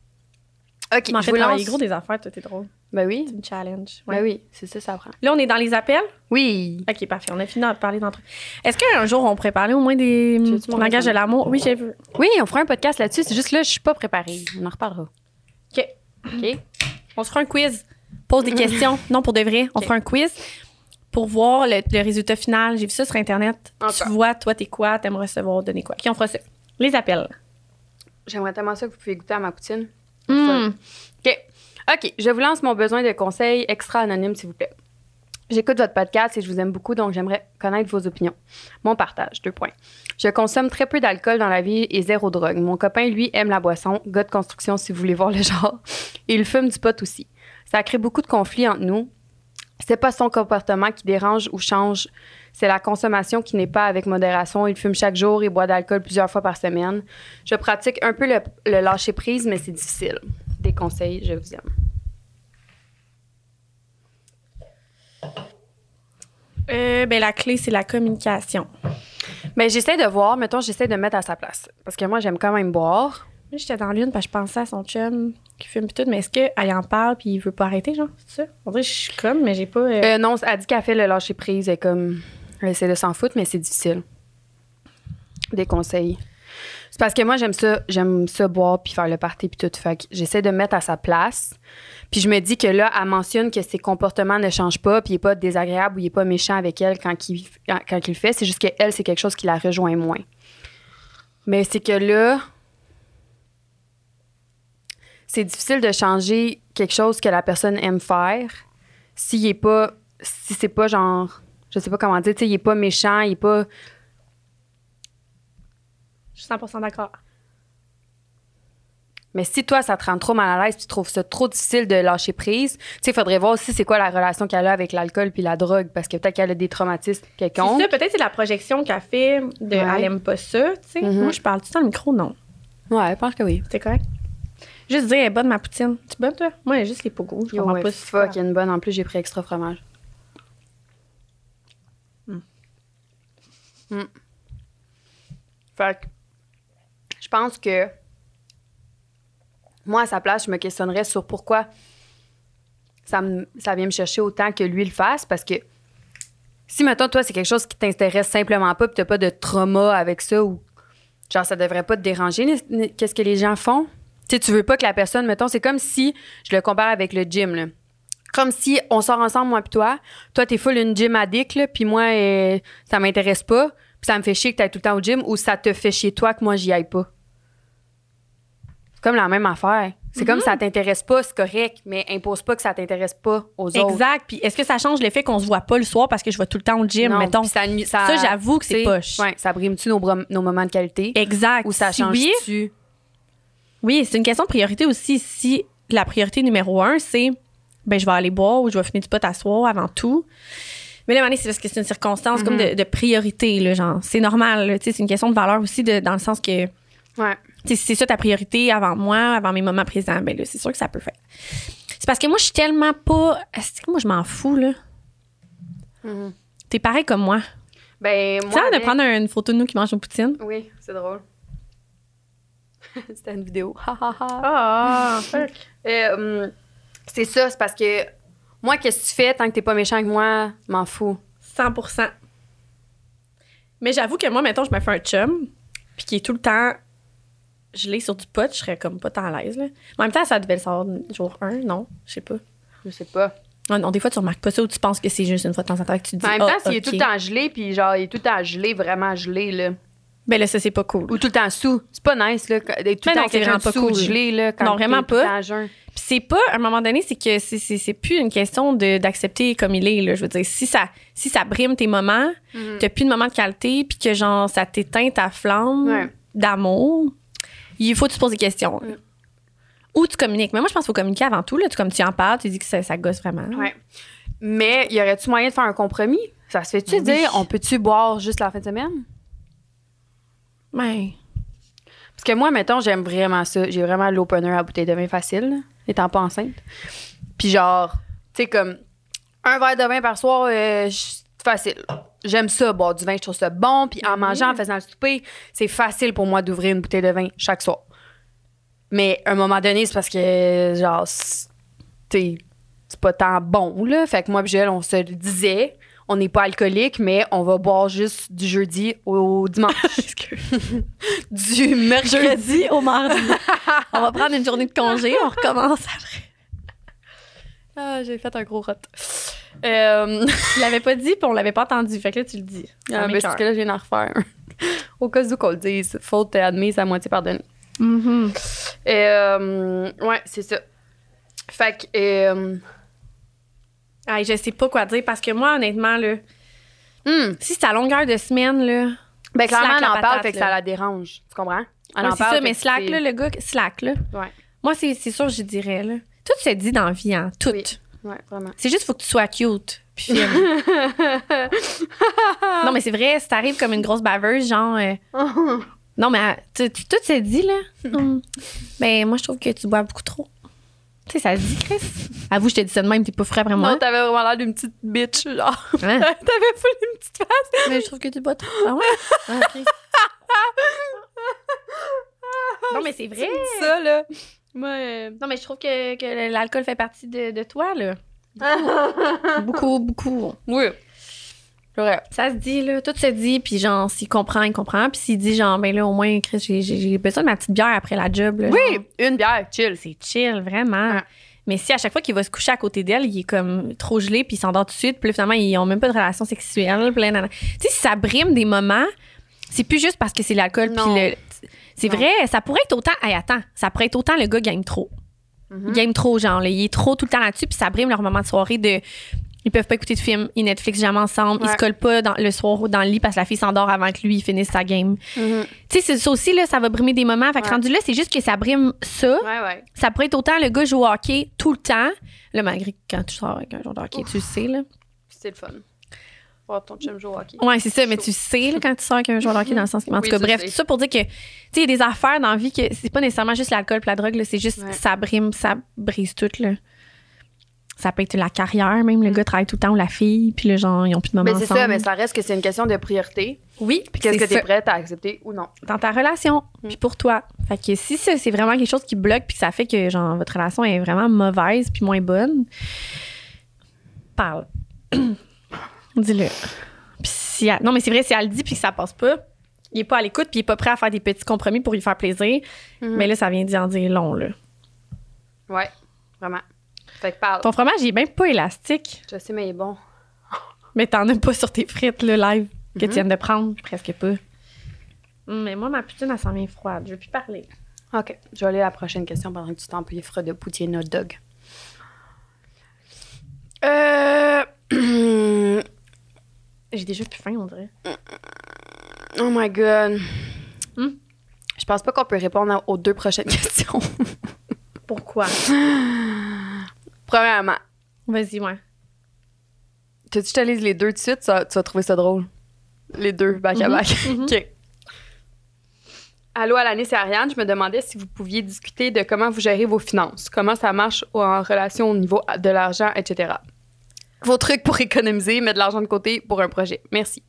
OK, Tu m'en je vous lance. gros des affaires, toi, t'es drôle. Ben oui. C'est une challenge. Ben Ouais. oui, c'est ça, ça prend. Là, on est dans les appels? Oui. OK, parfait. On a fini de parler d'entre Est-ce qu'un jour, on pourrait parler au moins des mon langages de l'amour? Oui, j'ai vu. Oui, on fera un podcast là-dessus. C'est juste là, je suis pas préparée. On en reparlera. OK. OK? On se fera un quiz. Pose des questions. Non, pour de vrai. On fera un quiz pour voir le, le résultat final. J'ai vu ça sur Internet. Tu vois, toi, t'es quoi? T'aimes recevoir, donner quoi? OK, on fera ça. Les appels. J'aimerais tellement ça que vous pouvez goûter à ma poutine. Hum. OK. OK, je vous lance mon besoin de conseils extra anonymes, s'il vous plaît. J'écoute votre podcast et je vous aime beaucoup, donc j'aimerais connaître vos opinions. Mon partage, deux points. Je consomme très peu d'alcool dans la vie et zéro drogue. Mon copain, lui, aime la boisson, gars de construction si vous voulez voir le genre, il fume du pot aussi. Ça crée beaucoup de conflits entre nous. C'est pas son comportement qui dérange ou change, c'est la consommation qui n'est pas avec modération. Il fume chaque jour et boit d'alcool plusieurs fois par semaine. Je pratique un peu le lâcher prise, mais c'est difficile. Des conseils, je vous aime. Euh, ben, la clé, c'est la communication. Mais j'essaie de voir, mettons, j'essaie de me mettre à sa place. Parce que moi, j'aime quand même boire. Moi, j'étais dans l'une parce que je pensais à son chum qui fume pis tout, mais est-ce qu'elle en parle puis il veut pas arrêter, genre? C'est ça? On dirait que je suis comme, mais j'ai pas. euh, Euh, non, elle dit qu'elle fait le lâcher prise. Elle comme. Elle essaie de s'en foutre, mais c'est difficile. Des conseils. C'est parce que moi, j'aime ça, j'aime ça boire puis faire le party puis tout. Fait j'essaie de me mettre à sa place. Puis je me dis que là, elle mentionne que ses comportements ne changent pas puis il n'est pas désagréable ou il n'est pas méchant avec elle quand il, quand, le fait. C'est juste qu'elle, c'est quelque chose qui la rejoint moins. Mais c'est que là, c'est difficile de changer quelque chose que la personne aime faire s'il est pas si c'est pas genre je sais pas comment dire tu sais il est pas méchant il est pas Je suis 100% d'accord. mais si toi ça te rend trop mal à l'aise tu trouves ça trop difficile de lâcher prise tu sais il faudrait voir aussi c'est quoi la relation qu'elle a avec l'alcool puis la drogue parce que peut-être qu'elle a des traumatismes C'est quelconques ça, peut-être c'est la projection qu'elle fait de Ouais. elle aime pas ça, tu sais. Mhm. Moi, je parle tout temps le micro, non. ouais je pense que oui C'est correct. Juste dire, elle est bonne ma poutine. Tu bonne, toi? Moi, elle est juste les pogos. Je Yo, comprends ouais, pas. fuck il y a une bonne en plus j'ai pris extra fromage Mm. Fait que je pense que moi, à sa place, je me questionnerais sur pourquoi ça, vient me chercher autant que lui le fasse. Parce que si, mettons, toi, c'est quelque chose qui t'intéresse simplement pas, puis t'as pas de trauma avec ça, ou genre, ça devrait pas te déranger, qu'est-ce que les gens font? Tu tu veux pas que la personne, mettons, c'est comme si, je le compare avec le gym. Comme si on sort ensemble, moi puis toi. Toi, t'es full une gym addict, là, puis moi, euh, ça m'intéresse pas. Puis ça me fait chier que t'ailles tout le temps au gym, ou ça te fait chier toi que moi, j'y aille pas. C'est comme la même affaire. C'est comme ça t'intéresse pas, c'est correct, mais impose pas que ça t'intéresse pas aux autres. Exact. Puis est-ce que ça change l'effet qu'on se voit pas le soir parce que je vais tout le temps au gym, Non, mettons? ça, ça, Ça, j'avoue que c'est poche. Ouais, ça brime-tu nos, nos moments de qualité? Exact. Ou ça Si change oui, c'est une question de priorité aussi. Si la priorité numéro un, c'est ben je vais aller boire ou je vais finir du pot à soir avant tout. Mais là, c'est parce que c'est une circonstance comme de, de priorité, là, genre. C'est normal, tu sais, c'est une question de valeur aussi, de, dans le sens que, Ouais. Si c'est ça ta priorité avant moi, avant mes moments présents, ben là, c'est sûr que ça peut faire. C'est parce que moi, je suis tellement pas. Est-ce que moi, je m'en fous, là? Mhm. T'es pareil comme moi. Ben, Tu moi. sais, de avec- prendre une photo de nous qui mangent une poutine? Oui, c'est drôle. C'était une vidéo. Ha, ha, ha. Ah, Euh, hum, c'est ça, c'est parce que moi, qu'est-ce que tu fais tant que t'es pas méchant avec moi, m'en fous. 100% Mais j'avoue que moi, mettons, je me fais un chum, puis qui est tout le temps gelé sur du pot, je serais comme pas tant à l'aise. Là. En même temps, ça devait le savoir jour 1, non? Je sais pas. Je sais pas. Non, non, des fois, tu remarques pas ça ou tu penses que c'est juste une fois de temps en temps que tu te dis. En même temps, s'il est tout le temps gelé, puis genre, il est tout le temps gelé, vraiment gelé, là. Ben là, ça, c'est pas cool. Ou tout le temps sous. C'est pas nice, là. tout Mais le non, temps c'est vraiment pas sous, cool. gelé, là. Quand Non, vraiment pas. Puis c'est pas, à un moment donné, c'est que c'est- c'est c'est plus une question de- d'accepter comme il est. Là. Je veux dire, si ça, si ça brime tes moments, Mhm. t'as plus de moments de qualité, puis que genre, ça t'éteint ta flamme Ouais. d'amour, il faut que tu te poses des questions. Ou tu communiques. Mais moi, je pense qu'il faut communiquer avant tout. Là. Tu, comme tu en parles, tu dis que ça, ça gosse vraiment. Ouais. Mais y aurait-tu moyen de faire un compromis? Ça se fait-tu Oui. dire, on peut-tu boire juste la fin de semaine? Ouais. Parce que moi, mettons, j'aime vraiment ça. J'ai vraiment l'opener à bouteille de vin facile, là, étant pas enceinte. Puis genre, tu sais, comme un verre de vin par soir, euh, facile. J'aime ça, boire du vin, je trouve ça bon. Puis en mangeant, en faisant le souper, c'est facile pour moi d'ouvrir une bouteille de vin chaque soir. Mais à un moment donné, c'est parce que, genre, c'est- pas tant bon, là. Fait que moi, Joël, on se le disait, on n'est pas alcoolique, mais on va boire juste du jeudi au dimanche. du mercredi. Au mardi. on va prendre une journée de congé, on recommence après. Ah, j'ai fait un gros rot. Euh, Tu l'avais pas dit, puis on l'avait pas entendu. Fait que là, tu le dis. ah, mais c'est que là, je viens d'en refaire. Au cas où qu'on le dise, faute admise à moitié pardonnée. Mhm. Euh, ouais, c'est ça. Fait que, euh, Hey, je sais pas quoi dire parce que moi, honnêtement, là, hmm, si c'est à longueur de semaine, là. ben clairement, elle en parle, fait que là. ça la dérange. Tu comprends? Elle Ouais, en c'est parle, ça, mais Slack, là, le gars, Slack, là. Ouais, Moi, c'est c'est sûr, je dirais, là. Tout se dit dans la vie, hein. Tout. Oui. Ouais, vraiment. C'est juste, faut que tu sois cute. Puis non, mais c'est vrai, si t'arrives comme une grosse baveuse, genre. euh, non, mais euh, tu- tu- tout se dit, là. Hum. Ben, moi, je trouve que tu bois beaucoup trop. Tu sais, ça se dit, Chris. Avoue, je te dis ça de même, t'es pas frais après moi. Non, t'avais vraiment l'air d'une petite bitch, genre. Hein? t'avais full une petite face. Mais je trouve que tu bois trop. Ah ouais? Ah, non, mais c'est vrai. Ça, là. Moi, euh, Non, mais je trouve que, que l'alcool fait partie de, de toi, là. Beaucoup, beaucoup. oui. C'est vrai. Ça se dit, là. Tout se dit, puis genre, s'il comprend, il comprend. Puis s'il dit, genre, ben là, au moins, Chris, j'ai- besoin de ma petite bière après la job, là. Oui, genre, une bière, chill. c'est chill, vraiment. Ouais. Mais si à chaque fois qu'il va se coucher à côté d'elle, il est comme trop gelé, puis il s'endort tout de suite, puis là, finalement, ils ont même pas de relation sexuelle. puis là, nan, nan. Tu sais, si ça brime des moments, c'est plus juste parce que c'est l'alcool, puis le. C'est vrai, ça pourrait être autant. Hey, attends, ça pourrait être autant le gars gagne trop. Il game trop, genre, là, il est trop tout le temps là-dessus, puis ça brime leur moment de soirée de. Ils peuvent pas écouter de film, ils Netflix jamais ensemble, ils se collent pas dans, le soir dans le lit parce que la fille s'endort avant que lui il finisse sa game. Mhm. Tu sais, c'est- ça aussi, là, ça va brimer des moments. Fait que Ouais. rendu là, c'est juste que ça brime ça. Ouais, ouais. Ça pourrait être autant le gars joue au hockey tout le temps. Là, malgré que quand tu sors avec un joueur de hockey, tu le sais, là. C'est le fun. Voir ton chum jouer au hockey. Ouais, c'est ça, mais tu sais, là, quand tu sors avec un joueur de hockey, dans le sens. En tout Oui, cas, bref, sais. tout ça pour dire que, tu sais, il y a des affaires dans la vie que c'est pas nécessairement juste l'alcool et la drogue, c'est juste Ouais. ça brime, ça brise tout, là. Ça peut être la carrière, même le gars travaille tout le temps ou la fille, puis là, genre, ils ont plus de moments Mm. Mais c'est ça, mais ça reste que c'est une question de priorité. Oui, Puis qu'est-ce que tu es prête à accepter ou non? dans ta relation, Mm. puis pour toi. Fait que si ça, c'est vraiment quelque chose qui bloque, puis que ça fait que, genre, votre relation est vraiment mauvaise, puis moins bonne, parle. Dis-le. Puis si elle- non, mais c'est vrai, si elle le dit, puis que ça passe pas, il est pas à l'écoute, puis il est pas prêt à faire des petits compromis pour lui faire plaisir, Mhm. mais là, ça vient d'y en dire long, là. Ouais, vraiment. Fait que parle. Ton fromage, il est même pas élastique, Je sais, mais il est bon. mais t'en as pas sur tes frites, le live, que tu viens de prendre, presque pas. Hum, Mais moi, ma poutine, elle s'en vient froide. Je veux plus parler. OK. Je vais aller à la prochaine question pendant que tu t'empiffres de poutine hot dog. Euh... J'ai déjà plus faim, on dirait. oh my God. Hmm? Je pense pas qu'on peut répondre à- aux deux prochaines questions. Pourquoi? Premièrement, Vas-y, ouais. tu veux que je te lise les deux de suite? Ça- tu vas trouver ça drôle. Les deux, back à Mhm, back. mhm. OK. Allô, Alanis et Ariane. Je me demandais si vous pouviez discuter de comment vous gérez vos finances, comment ça marche en relation au niveau de l'argent, etc. Vos trucs pour économiser, mettre de l'argent de côté pour un projet. Merci.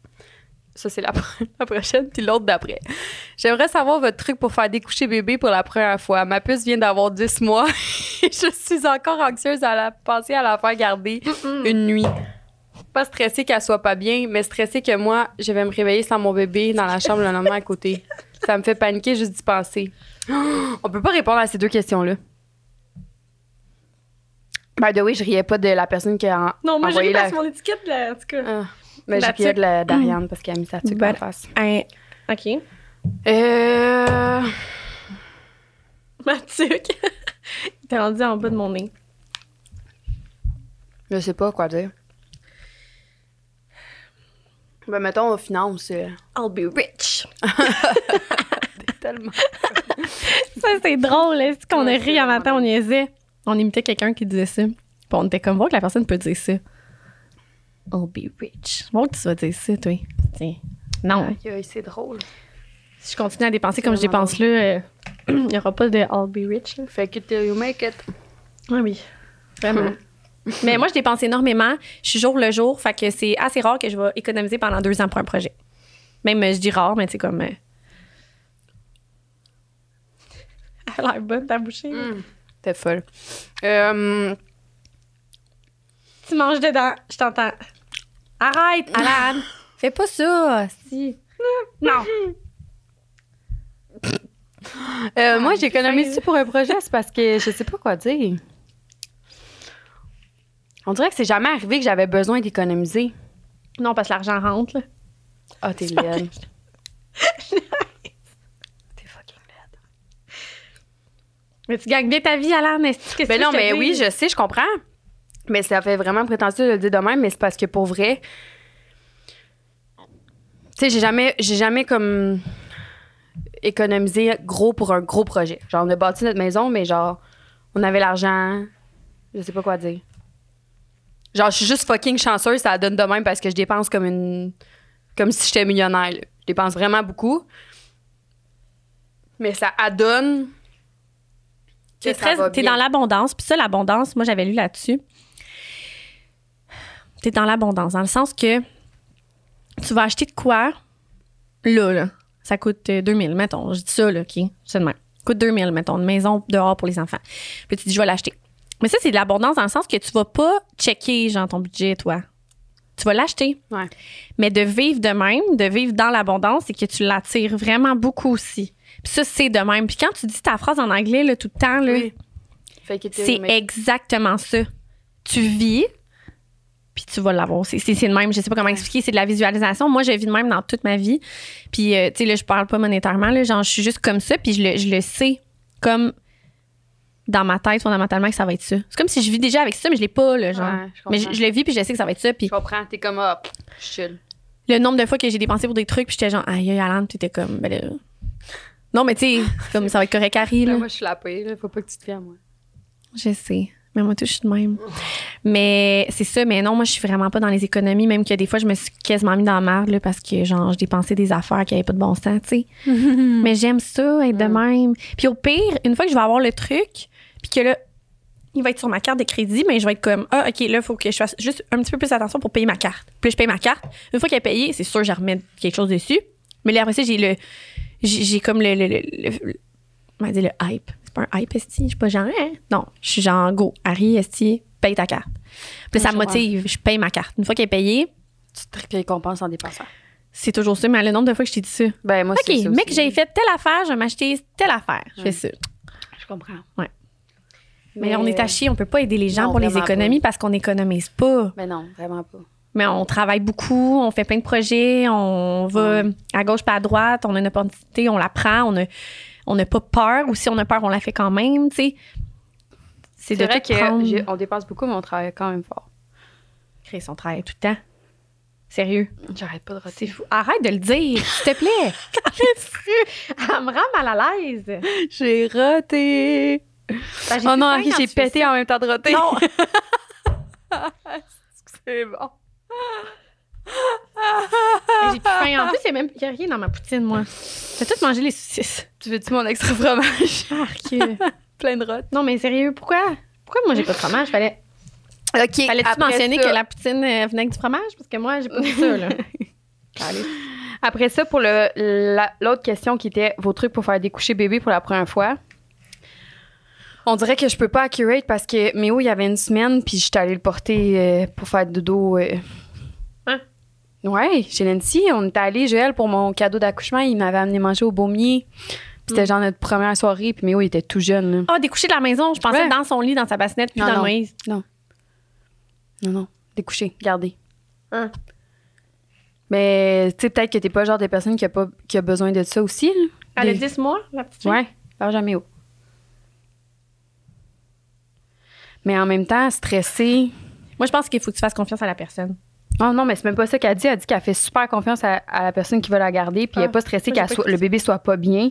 Ça, c'est la, pro- la prochaine, puis l'autre d'après. J'aimerais savoir votre truc pour faire découcher bébé pour la première fois. Ma puce vient d'avoir 10 mois et je suis encore anxieuse à la penser à la faire garder une nuit. Pas stressée qu'elle soit pas bien, mais stressée que moi, je vais me réveiller sans mon bébé dans la chambre de la maman à côté. Ça me fait paniquer juste d'y penser. On peut pas répondre à ces deux questions-là. By the way, je riais pas de la personne qui a Non, moi, j'ai la... sur mon étiquette, là, en tout cas. Ah, mais j'ai riais de la d'Ariane parce qu'elle a mis sa tuque en face. Hein, OK. Euh... Ma tuque. T'es rendu en bas de mon nez. Je sais pas quoi dire. Ben, mettons, aux finances. euh, I'll be rich. tellement. Ça, c'est drôle. Est-ce qu'on a ri en matin, on niaisait? On imitait quelqu'un qui disait ça. Puis on était comme, voir que la personne peut dire ça. I'll be rich. Voir que tu vas dire ça, toi. Tiens. Non. C'est drôle. Si je continue à dépenser comme je dépense là, euh, il n'y aura pas de I'll be rich. là. Fait que till you make it. Oui, oui. Vraiment. Mais moi, je dépense énormément. Je suis jour le jour. Fait que c'est assez rare que je vais économiser pendant deux ans pour un projet. Même, euh, je dis rare, mais tu sais, comme. euh, Elle a l'air bonne, ta bouchée. T'es folle. Euh, Tu manges dedans, je t'entends. Arrête, Alan. Fais pas ça, si. Non. euh, moi, j'économise pour un projet, c'est parce que je sais pas quoi dire. On dirait que c'est jamais arrivé que j'avais besoin d'économiser. Non, parce que l'argent rentre, là. Ah, t'es laide. T'es fucking laide. Mais tu gagnes bien ta vie, Alan. Est-ce que Ben non, mais oui, je sais, je comprends. Mais ça fait vraiment prétentieux de le dire de même, mais c'est parce que pour vrai, tu sais, j'ai jamais, j'ai jamais comme économisé gros pour un gros projet. Genre, on a bâti notre maison, mais genre, on avait l'argent, je sais pas quoi dire. Genre, je suis juste fucking chanceuse, ça donne de même parce que je dépense comme une. comme si j'étais millionnaire. là. Je dépense vraiment beaucoup. Mais ça adonne. Très- t'es bien. dans l'abondance. Puis ça, l'abondance, moi, j'avais lu là-dessus. T'es dans l'abondance, dans le sens que tu vas acheter de quoi, là, là. Ça coûte euh, 2000, mettons. Je dis ça, là, OK? Même. Ça coûte 2000, mettons, une maison dehors pour les enfants. Puis tu dis, je vais l'acheter. Mais ça, c'est de l'abondance dans le sens que tu vas pas checker, genre, ton budget, toi. Tu vas l'acheter. Ouais. Mais de vivre de même, de vivre dans l'abondance, c'est que tu l'attires vraiment beaucoup aussi. Puis ça, c'est de même. Puis quand tu dis ta phrase en anglais, là, tout le temps, là, Oui. C'est exactement ça. Tu vis, puis tu vas l'avoir. C'est c'est- c'est le même. Je sais pas comment expliquer. C'est de la visualisation. Moi, je vis de même dans toute ma vie. Puis, euh, tu sais, là, je parle pas monétairement. Là, genre, je suis juste comme ça, puis je le, je le sais comme dans ma tête, fondamentalement, que ça va être ça. C'est comme si je vis déjà avec ça, mais je l'ai pas, là, genre. Ouais, je mais je, le vis, puis je sais que ça va être ça. Puis Je comprends, t'es comme, ah, pff, je chill. le nombre de fois que j'ai dépensé pour des trucs, puis j'étais genre, aïe, aïe, Alan, t'étais comme, ben là. Non, mais tu sais, comme ça va être correct, Harry, là. Ben, moi, je suis la paix, là. Faut pas que tu te fies à moi. Je sais. Mais moi, tout, je suis de même. Mais c'est ça. Mais non, moi, je suis vraiment pas dans les économies. Même que des fois, je me suis quasiment mis dans la merde, là, parce que, genre, je dépensais des affaires qui avaient pas de bon sens, tu sais. Mais j'aime ça, être de même. Puis au pire, une fois que je vais avoir le truc, puis que là, il va être sur ma carte de crédit, mais je vais être comme, ah, OK, là, il faut que je fasse juste un petit peu plus attention pour payer ma carte. Puis là, je paye ma carte. Une fois qu'elle est payée, c'est sûr, je remets quelque chose dessus. Mais là, après ça, j'ai le. J'ai comme le. le, le, le- le- hype. C'est pas un hype, esti? Je suis pas genre, hein? Non, je suis genre, go, Harry, esti, paye ta carte. Puis ça me motive. Je paye ma carte. Une fois qu'elle est payée, Tu te récompenses en dépensant. c'est toujours ça. Mais le nombre de fois que je t'ai dit ça. Ben, moi, c'est OK, mec, j'ai fait telle affaire, je vais m'acheter telle affaire. Je fais ça. Je comprends. Ouais. Mais, on est à chier, on peut pas aider les gens Non, pour les économies parce qu'on n'économise pas. Ben non, vraiment pas. Mais on travaille beaucoup, on fait plein de projets, on va à gauche pas à droite, on a une opportunité, on la prend, on a- on n'a pas peur ou si on a peur, on la fait quand même, tu sais. C'est de vrai qu'on dépense beaucoup, mais on travaille quand même fort. Créer son travail tout le temps. Sérieux. J'arrête pas de rater. C'est fou. Arrête de le dire, s'il te plaît. Elle me rend mal à l'aise. J'ai raté. Ben, j'ai Oh non, j'ai pété ça. en même temps de rater. Non. C'est bon. J'ai plus faim. En plus, il y a rien dans ma poutine, moi. J'ai tout mangé les saucisses. Tu veux-tu mon extra fromage? Arc. Plein de rotes. Non, mais sérieux, pourquoi? Pourquoi moi j'ai pas de fromage? Fallait, OK. fallait-tu mentionner ça- que la poutine euh, venait avec du fromage? Parce que moi, j'ai pas vu ça, là. Allez. Après ça, pour la- l'autre question qui était vos trucs pour faire découcher bébé pour la première fois? On dirait que je peux pas accurate parce que Méo, il y avait une semaine, puis j'étais allée le porter euh, pour faire dodo. euh. Ouais, chez Nancy, on était allé, Joël, pour mon cadeau d'accouchement, il m'avait amené manger au baumier. Puis C'était genre notre première soirée, puis Méo, il était tout jeune. là. Ah, découcher de la maison. Je pensais Ouais. dans son lit, dans sa bassinette, puis Non, dans non. le maïs. Non, non, découché, gardé. Hein. Mais tu sais, peut-être que t'es pas le genre de personne qui a, pas, qui a besoin de ça aussi. là. Elle a Des- 10 mois, la petite fille? Ouais, par jamais haut. Mais en même temps, stressé. Moi, je pense qu'il faut que tu fasses confiance à la personne. Oh non, mais c'est même pas ça qu'elle dit. Elle dit qu'elle fait super confiance à, à la personne qui va la garder, puis elle Ah, n'est pas stressée que le bébé soit pas bien.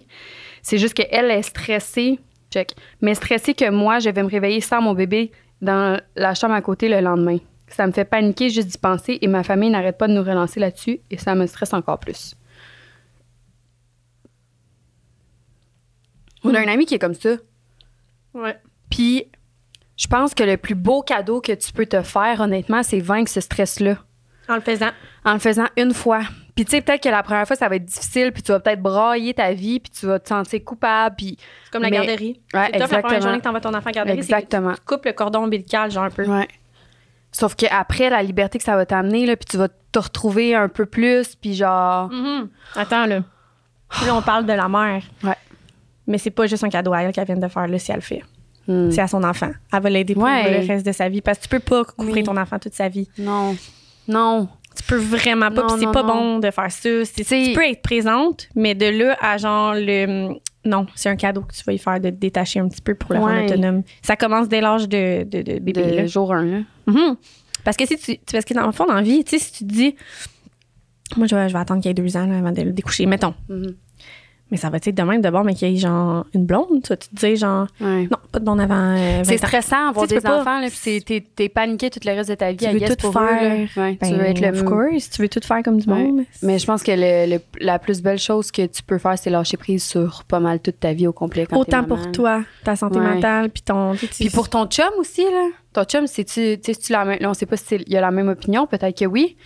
C'est juste qu'elle est stressée, check, mais stressée que moi, je vais me réveiller sans mon bébé dans la chambre à côté le lendemain. Ça me fait paniquer juste d'y penser et ma famille n'arrête pas de nous relancer là-dessus et ça me stresse encore plus. On a un ami qui est comme ça. Ouais. Puis, je pense que le plus beau cadeau que tu peux te faire, honnêtement, c'est vaincre ce stress-là En le faisant. en le faisant une fois. Puis tu sais, peut-être que la première fois, ça va être difficile, puis tu vas peut-être brailler ta vie, puis tu vas te sentir coupable, puis... C'est comme la Mais- garderie. Ouais, c'est top la première exactement. journée que t'envoies ton enfant à la garderie. c'est que Exactement. Tu coupes le cordon ombilical, genre un peu. Ouais. Sauf qu'après, la liberté que ça va t'amener, là, puis tu vas te retrouver un peu plus, puis genre... Mhm. Attends, là. Là, on parle de la mère. Ouais. Mais c'est pas juste un cadeau à elle qu'elle vient de faire, là, si elle le fait. hmm, C'est à son enfant. Elle va l'aider pour Ouais. le reste de sa vie. Parce que tu peux pas couvrir Oui. ton enfant toute sa vie. Non. Non. Tu peux vraiment pas. Puis c'est pas non. bon de faire ça. Tu peux être présente, mais de là à genre le. Non, c'est un cadeau que tu vas y faire de te détacher un petit peu pour le rendre Ouais. autonome. Ça commence dès l'âge de, de, de bébé. De là. jour 1, là. Mhm. Parce que si tu. Parce que dans le fond, dans la vie, tu sais, si tu te dis. Moi, je vais, je vais attendre qu'il y ait deux ans là, avant de le découcher, mettons. Mhm. Mais ça va être de même d'abord, mais qu'il y ait genre une blonde. Tu te dire, genre. Ouais. Non, pas de blonde avant. euh, 20 C'est stressant avoir Tu sais, des enfants, là, puis t'es, t'es paniqué tout le reste de ta vie. Tu veux tout pour eux, faire. Ouais, Ben, tu veux être le... of course, tu veux tout faire comme du Ouais. monde. Mais je pense que le- le- la plus belle chose que tu peux faire, c'est lâcher prise sur pas mal toute ta vie au complet. Quand Autant pour toi, ta santé mentale, puis ton. Puis pour ton chum aussi, là. Ton chum, c'est-tu, tu la même. Là, on sait pas s'il y a la même opinion. Peut-être que oui.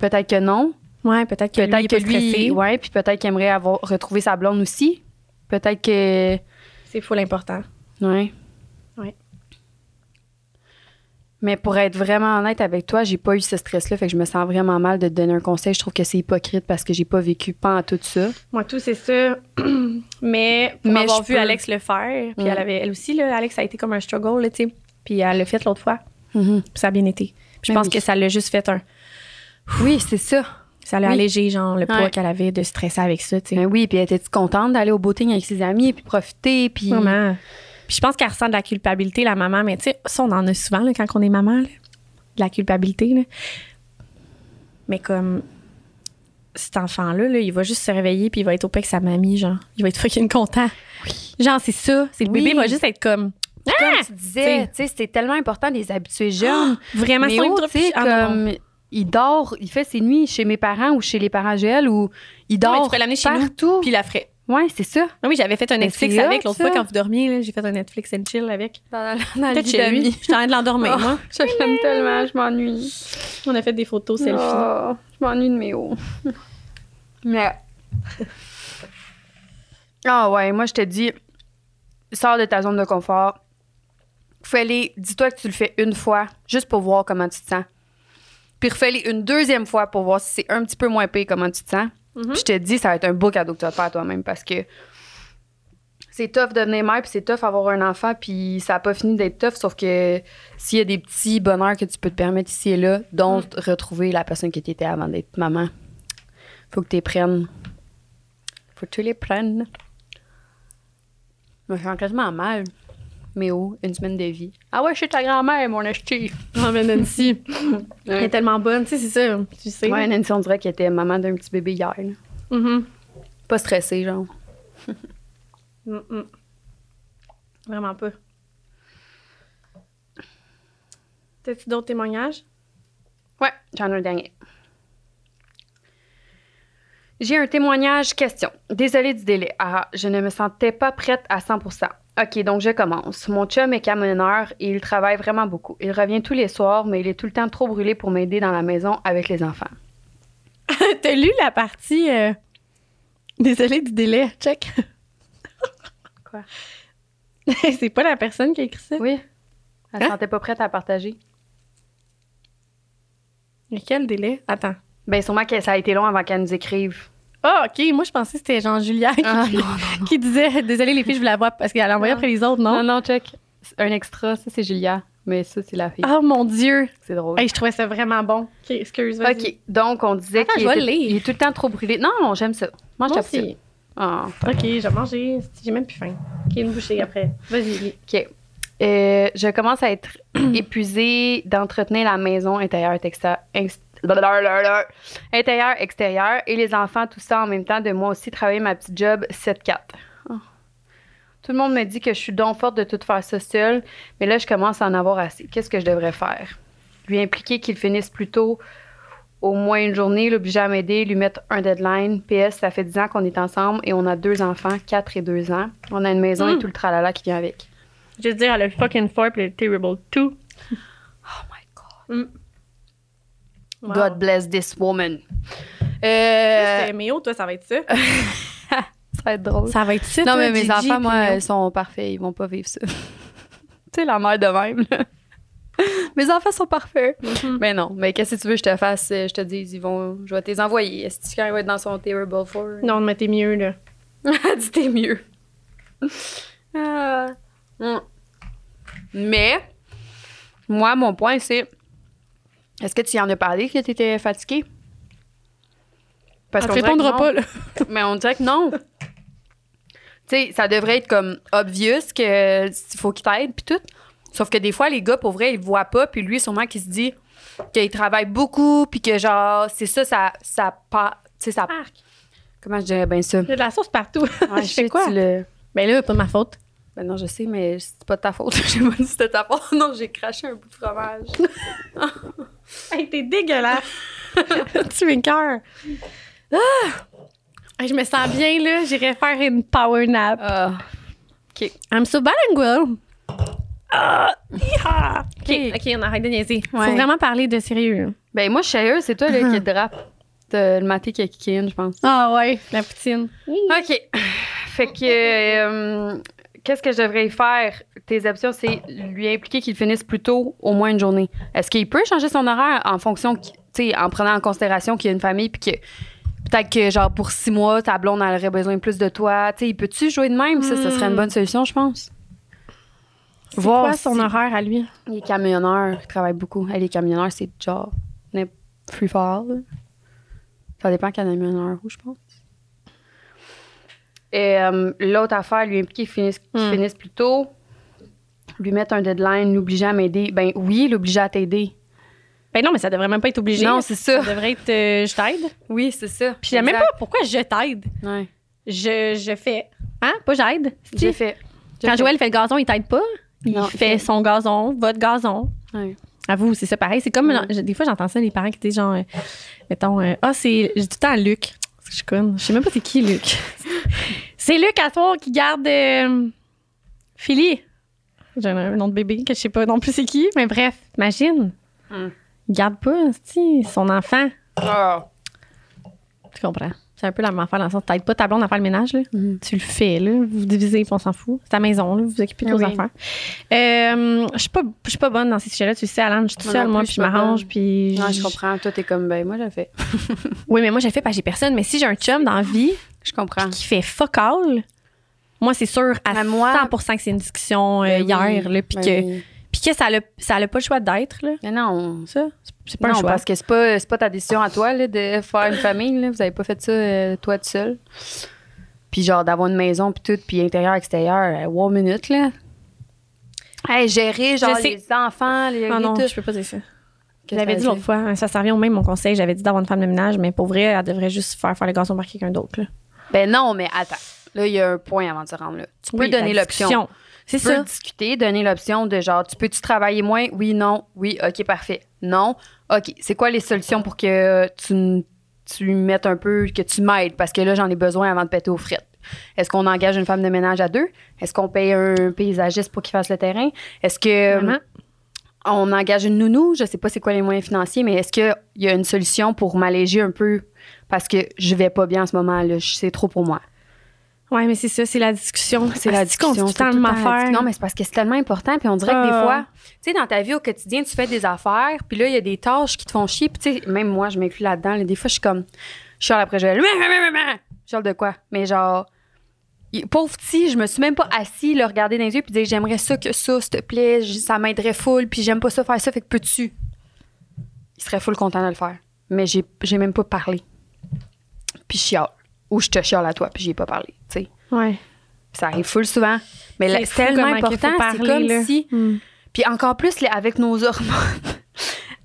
Peut-être que non. Ouais, peut-être que Peut-être lui, que lui. Ouais, puis peut-être qu'il aimerait avoir retrouvé sa blonde aussi. Peut-être que. C'est full important. Ouais. Ouais. Mais pour être vraiment honnête avec toi, j'ai pas eu ce stress-là. Fait que je me sens vraiment mal de te donner un conseil. Je trouve que c'est hypocrite parce que j'ai pas vécu pas en tout ça. Moi, tout, c'est ça. Mais pour Mais avoir vu peux- Alex le faire, puis elle avait, elle aussi, là, Alex, ça a été comme un struggle, là, tu sais. Puis elle l'a fait l'autre fois, Mhm. puis ça a bien été. Puis je pense oui. que ça l'a juste fait un. Oui, c'est ça. Ça l'a Oui. allégé, genre, le poids Ouais. qu'elle avait de stresser avec ça, tu sais. Ben oui, puis elle était contente d'aller au booting avec ses amis puis profiter puis Vraiment. Puis je pense qu'elle ressent de la culpabilité, la maman, mais tu sais, ça, on en a souvent là, quand on est maman, là, de la culpabilité. Là. Mais comme cet enfant-là, là, il va juste se réveiller puis il va être au avec sa mamie, genre. Il va être fucking content. Genre, c'est ça. C'est le Oui. bébé va juste être comme. comme Ah! tu disais, c'était tellement important de les habituer jeunes. Vraiment, mais oh, ah, comme il dort, il fait ses nuits chez mes parents ou chez les parents Joël ou il Non, mais dort tu peux l'amener chez nous, partout. Puis il la ferait. Ouais, c'est ça. Ah oui, j'avais fait un Netflix avec l'autre fois quand vous dormiez. J'ai fait un Netflix and chill avec. Dans, dans Peut-être chez lui. J'étais en train de l'endormir, Oh, moi. Je l'aime tellement, je m'ennuie. On a fait des photos selfie. Oh, je m'ennuie de mes hauts. Mais. Ah ouais, moi je te dis, sors de ta zone de confort. Fais-les, dis-toi que tu le fais une fois, juste pour voir comment tu te sens. Puis refais-les une deuxième fois pour voir si c'est un petit peu moins pire comment tu te sens. Mhm. Puis je te dis, ça va être un beau cadeau que tu vas te faire toi-même parce que c'est tough de devenir mère, puis c'est tough avoir un enfant, puis ça n'a pas fini d'être tough, sauf que s'il y a des petits bonheurs que tu peux te permettre ici et là, dont retrouver la personne que tu étais avant d'être maman, faut que tu les prennes. Faut que tu les prennes. Je me sens quasiment mal. Mais oh, une semaine de vie. Ah ouais, je suis ta grand-mère, mon acheté. Oh, mais Nancy, elle est tellement bonne, tu sais, c'est ça. Tu sais. ouais Nancy, on dirait qu'elle était maman d'un petit bébé hier. là. Mhm. Pas stressée, genre. Mm, mm. Vraiment pas. T'as-tu d'autres témoignages? Ouais, j'en ai un dernier. J'ai un témoignage question. Désolée du délai. Ah, je ne me sentais pas prête à 100 OK, donc je commence. Mon chum est camionneur et il travaille vraiment beaucoup. Il revient tous les soirs, mais il est tout le temps trop brûlé pour m'aider dans la maison avec les enfants. T'as lu la partie. euh, Désolée du délai, check. Quoi? c'est pas la personne qui a écrit ça? Oui? Elle Hein? se sentait pas prête à partager. Mais quel délai? Attends. Ben sûrement que ça a été long avant qu'elle nous écrive. Ah, OK. Moi, je pensais que c'était Jean Julia qui, Ah, non, qui disait Désolée, les filles, je vous la vois parce qu'elle a envoyé après les autres, non? Non, non, check. Un extra, ça c'est Julia. Mais ça, c'est la fille. Oh mon Dieu! C'est drôle. Hey, je trouvais ça vraiment bon. OK, excuse, vas-y. OK, donc on disait qu'il était- il est tout le temps trop brûlé. Non, non, j'aime ça. Moi, Moi j'aime ça. aussi. Ah, OK, j'ai mangé. J'ai même plus faim. OK, une bouchée après. Vas-y. OK. Euh, je commence à être épuisée d'entretenir la maison intérieure blablabla. Intérieur, extérieur. Et les enfants, tout ça en même temps, de moi aussi travailler ma petite job 7-4. Oh. Tout le monde me dit que je suis donc forte de tout faire ça seule, mais là, je commence à en avoir assez. Qu'est-ce que je devrais faire? Lui impliquer qu'il finisse plus tôt, au moins une journée, l'obliger à m'aider, lui mettre un deadline. PS, ça fait 10 ans qu'on est ensemble et on a deux enfants, 4 et 2 ans. On a une maison et Mm. tout le tralala qui vient avec. Je veux dire, elle a fucking fort le terrible too. Oh my God. Wow. God bless this woman. Euh, C'est Méo, toi, ça va être ça. ça va être drôle. Ça va être ça. non, toi, mais mes Gigi, enfants, moi, ils sont parfaits. Ils vont pas vivre ça. tu sais, la mère de même, là. Mes enfants sont parfaits. Mhm. Mais non, mais qu'est-ce que tu veux que je te fasse? euh, Je te dis, ils vont, je vais te les envoyer. Est-ce que va être dans son Terrible 4? Non, mais t'es mieux, là. dis t'es mieux. Ah. Mm. Mais, moi, mon point, c'est est-ce que tu y en as parlé que tu étais fatiguée? Parce qu'on répondra pas, là. Mais on dirait que non. tu sais, ça devrait être comme obvious que il faut qu'il t'aide puis tout. Sauf que des fois, les gars, pour vrai, ils voient pas. Puis lui, sûrement qu'il se dit qu'il travaille beaucoup puis que genre, c'est ça, ça, ça pas. Tu sais, ça. Comment je dirais bien ça? Il y a de la sauce partout. Ouais, je sais, fais quoi? le- Ben là, pas de ma faute. Ben non, je sais, mais c'est pas de ta faute. J'ai pas dit que c'était ta faute. Non, j'ai craché un bout de fromage. Hey, t'es dégueulasse. tu m'écoeures. Ah! Hey, Je me sens bien, là. J'irais faire une power nap. Ah. I'm so bilingual. Ah! Hi-ha! OK, OK, on arrête de niaiser. Ouais. Faut vraiment parler de sérieux. Ben moi, je suis c'est toi là, qui te drape. T'as le maté qui a kické in, je pense. Ah ouais, la poutine. OK. Fait que. euh, Qu'est-ce que je devrais y faire? Tes options, c'est lui impliquer qu'il finisse plus tôt, au moins une journée. Est-ce qu'il peut changer son horaire en fonction, tu sais, en prenant en considération qu'il y a une famille, puis que peut-être que, genre, pour six mois, ta blonde elle aurait besoin plus de toi? Tu sais, peux-tu jouer de même? Ça, ça serait une bonne solution, je pense. C'est quoi son si- horaire à lui? Il est camionneur, il travaille beaucoup. Elle, les camionneurs, c'est genre free for all. là. Ça dépend camionneur où, je pense. Et euh, l'autre affaire, lui impliquer qu'il finisse, Hmm. finisse plus tôt, lui mettre un deadline, l'obliger à m'aider. Ben oui, l'obliger à t'aider. Ben non, mais ça devrait même pas être obligé. Non, c'est ça. Ça devrait être euh, je t'aide. Oui, c'est ça. Puis j'aime même pas pourquoi je t'aide. Ouais. Je, je fais. Hein? Pas j'aide. J'ai fait. J'ai Quand. Joël fait le gazon, il t'aide pas. Il Non, fait son gazon, votre gazon. Ouais. À vous, c'est ça pareil. C'est comme, Ouais. je- des fois, j'entends ça, les parents qui disent genre, euh, mettons, euh, ah, c'est, j'ai tout le temps Luc. Je suis conne. Je sais même pas c'est qui, Luc. c'est Luc à soir qui garde euh, Philly. J'ai un nom de bébé que je sais pas non plus c'est qui, mais bref, imagine. Hmm. Il garde pas, son enfant. Ah. Tu comprends? C'est un peu la même affaire dans le sens, t'aides pas ta blonde à faire le ménage, là. Mhm. Tu le fais, là. Vous divisez, on s'en fout. C'est ta maison, là. Vous vous occupez de Ah vos oui. affaires. Euh, je suis pas, je suis pas bonne dans ces sujets-là. Tu le sais, Alan, je suis toute seule, moi, puis je je m'arrange, puis. Non, je comprends. Toi, t'es comme, ben, moi, j'ai fait. Oui, mais moi, j'ai fait parce que j'ai personne. Mais si j'ai un chum dans la vie Je comprends. qui fait fuck all, moi, c'est sûr à moi- 100 que c'est une discussion euh, Ben oui, hier, là, puis ben que, oui. Puis que ça n'a ça pas le choix d'être, là. Mais non, Ça, c'est pas non, un choix. parce que c'est pas, c'est pas ta décision à toi là, de faire une famille. Là. Vous avez pas fait ça euh, toi tout seul. Puis genre d'avoir une maison puis tout, puis intérieur, extérieur, euh, one minute là. Hey, gérer genre les enfants, les, Ah non, tout. je peux pas dire ça. J'avais dit l'autre fois, hein, ça servait au même mon conseil. J'avais dit d'avoir une femme de ménage, mais pour vrai, elle devrait juste faire faire le gazon par quelqu'un d'autre. là. Ben non, mais attends. Là, il y a un point avant de se rendre là. Tu peux donner l'option. C'est ça. discuter, donner l'option de genre, tu peux-tu travailler moins? Oui, non. Oui, OK, parfait. Non. OK, c'est quoi les solutions pour que tu, tu mettes un peu, que tu m'aides? Parce que là, j'en ai besoin avant de péter aux frites. Est-ce qu'on engage une femme de ménage à deux? Est-ce qu'on paye un paysagiste pour qu'il fasse le terrain? Est-ce que Vraiment? on engage une nounou? Je sais pas c'est quoi les moyens financiers, mais est-ce qu'il y a une solution pour m'alléger un peu? Parce que je vais pas bien en ce moment, là. C'est trop pour moi. Ouais, mais c'est ça, c'est la discussion. C'est la discussion. c'est tout le Non, mais c'est parce que c'est tellement important. Puis on dirait que des Ah. fois, tu sais, dans ta vie au quotidien, tu fais des affaires. Puis là, il y a des tâches qui te font chier. Puis tu sais, même moi, je m'inclus là-dedans. là. des fois, je suis comme, je chiale après, je vais, je chiale de quoi? Mais genre, pauvre petit, je me suis même pas assis, le regarder dans les yeux, puis dire, j'aimerais ça que ça, s'il te plaît, ça m'aiderait full. Puis j'aime pas ça faire ça, fait que peux-tu? Il serait full content de le faire. Mais j'ai même pas parlé. Puis je chiale. Ou je te chiale à toi, puis j'y ai pas parlé, tu sais. Ouais. Ça arrive full souvent. Mais là, C'est tellement important. C'est comme là. si. Hmm. Puis encore plus avec nos hormones.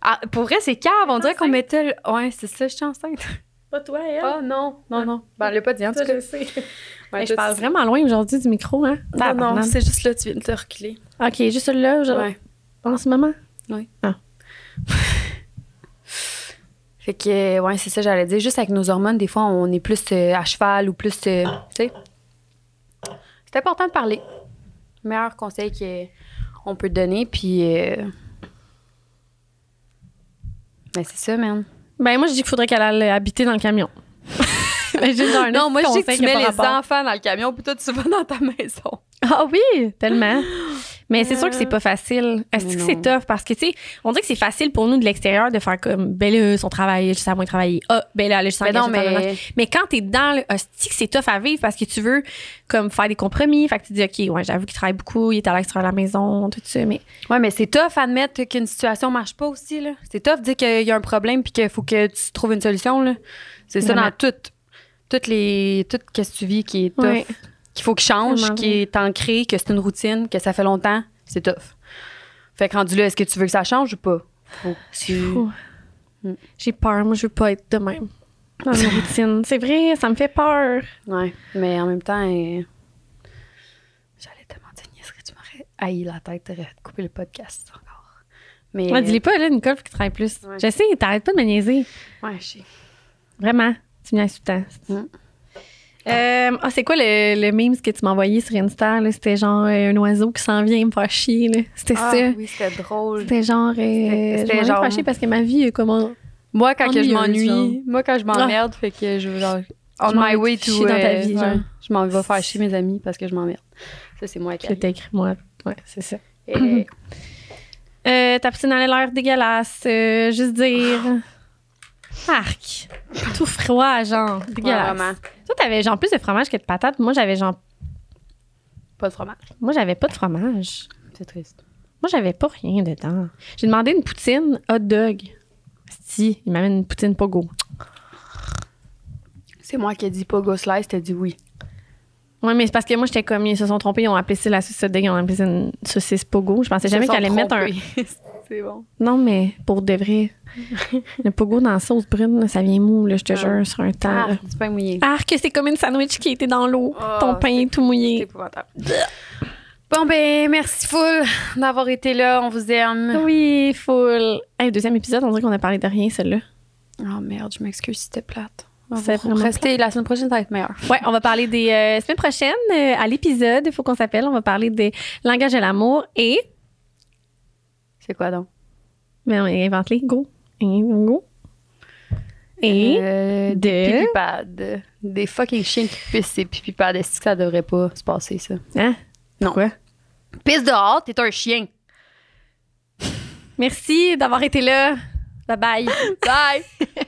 Ah, pour vrai, c'est cave. On dirait qu'on mettait. le- Ouais, c'est ça, je suis enceinte. Pas toi, elle? Oh non, non, non. Ben, elle l'a pas dit, en tout cas. sais. Ouais, je parle vraiment loin aujourd'hui du micro, hein? Non, c'est juste là, tu viens de te reculer. OK, juste là, aujourd'hui. Ouais. En ce moment? Fait que, ouais, c'est ça, j'allais dire. Juste avec nos hormones, des fois, on est plus euh, à cheval ou plus. euh, tu sais. C'est important de parler. Meilleur conseil qu'on peut donner, puis. euh, Ben, c'est ça, man. Ben, moi, je dis qu'il faudrait qu'elle aille habiter dans le camion. Ben, un Non, moi, je dis que tu mets les rapport. enfants dans le camion, puis toi, tu vas dans ta maison. Ah oui, tellement. Mais c'est sûr que c'est pas facile. Est-ce que c'est tough? Parce que, tu sais, on dirait que c'est facile pour nous de l'extérieur de faire comme, ben là, son travail, je sais à moins travailler. Ah, ben là, là, je sens Mais non, mais. Mais quand t'es dans le hostie, c'est tough à vivre parce que tu veux, comme, faire des compromis. Fait que tu dis, OK, ouais, j'avoue qu'il travaille beaucoup, il est à l'extérieur de la maison, tout ça, mais. Ouais, mais c'est tough admettre qu'une situation marche pas aussi, là. C'est tough dire qu'il y a un problème puis qu'il faut que tu trouves une solution, là. C'est ça dans tout. Toutes les. Tout ce que tu vis qui est tough. Ouais. Qu'il faut qu'il change, Tellement qui est ancré, que c'est une routine, que ça fait longtemps. C'est tough. Fait que rendu là, est-ce que tu veux que ça change ou pas? Faut que tu- fou. Mm. J'ai peur. Moi, je veux pas être de même. Dans une routine. C'est vrai, ça me fait peur. Ouais. Mais en même temps, euh, j'allais te mentir, niaiserie, tu m'aurais haï la tête, t'aurais coupé le podcast encore? Mais. Ouais, dis-les pas, là, Nicole, faut que tu travailles plus. Ouais. Je sais, t'arrêtes pas de me niaiser. Ouais, je sais. Vraiment. Tu me niaises tout le temps. Mm. Euh, ah, c'est quoi le, le meme que tu m'as envoyé sur Insta? C'était genre euh, un oiseau qui s'en vient me faire chier. C'était Ah, ça. oui, c'était drôle. C'était genre. Euh, C'était- genre- fâchée parce que ma vie est comment. Moi, quand que je m'ennuie, moi, quand je m'emmerde, fait que je genre. On Je my way to. dans ta euh, ouais. Je m'en vais faire chier mes amis parce que je m'emmerde. Ça, c'est moi qui. Je écrit, moi. Ouais, c'est ça. Et- Euh, ta piscine avait l'air dégueulasse. juste dire. Arc. Tout froid, genre. Ouais, Dégueulasse. vraiment. Toi, t'avais genre plus de fromage que de patates. Moi, j'avais genre. Pas de fromage. Moi, j'avais pas de fromage. C'est triste. Moi, j'avais pas rien dedans. J'ai demandé une poutine hot dog. Si, il m'amène une poutine pogo. C'est moi qui ai dit Pogo Slice, t'as dit oui. Ouais, mais c'est parce que moi, j'étais comme, ils se sont trompés, ils ont appelé ça la saucisse hot dog, ils ont appelé ça une saucisse pogo. Je pensais jamais Ils se qu'elle allait sont mettre un. c'est bon. Non, mais pour de vrai. le pogo dans la sauce brune, ça vient mou, là, je te Ah. jure, sur un temps. Ah, du pain mouillé. Ah, que c'est comme une sandwich qui était dans l'eau. Ah, Ton pain est tout C'est mouillé. épouvantable. Bon, ben, merci full d'avoir été là. On vous aime. Oui, full. Hey, deuxième épisode, on dirait qu'on a parlé de rien, celle-là. Oh merde, je m'excuse si c'était plate. On C'est va vraiment rester la semaine prochaine, ça va être meilleur. Ouais, on va parler des euh, semaines prochaines euh, à l'épisode. Il faut qu'on s'appelle. On va parler des langages de l'amour et. C'est quoi donc? Mais on invente-les. Go. Go. Et. Euh, de- des pipipads. Des fucking chiens qui pissent ces pipipads. Est-ce que ça devrait pas se passer, ça? Hein? Non. Quoi? Pisse dehors, t'es un chien. Merci d'avoir été là. Bye bye. Bye!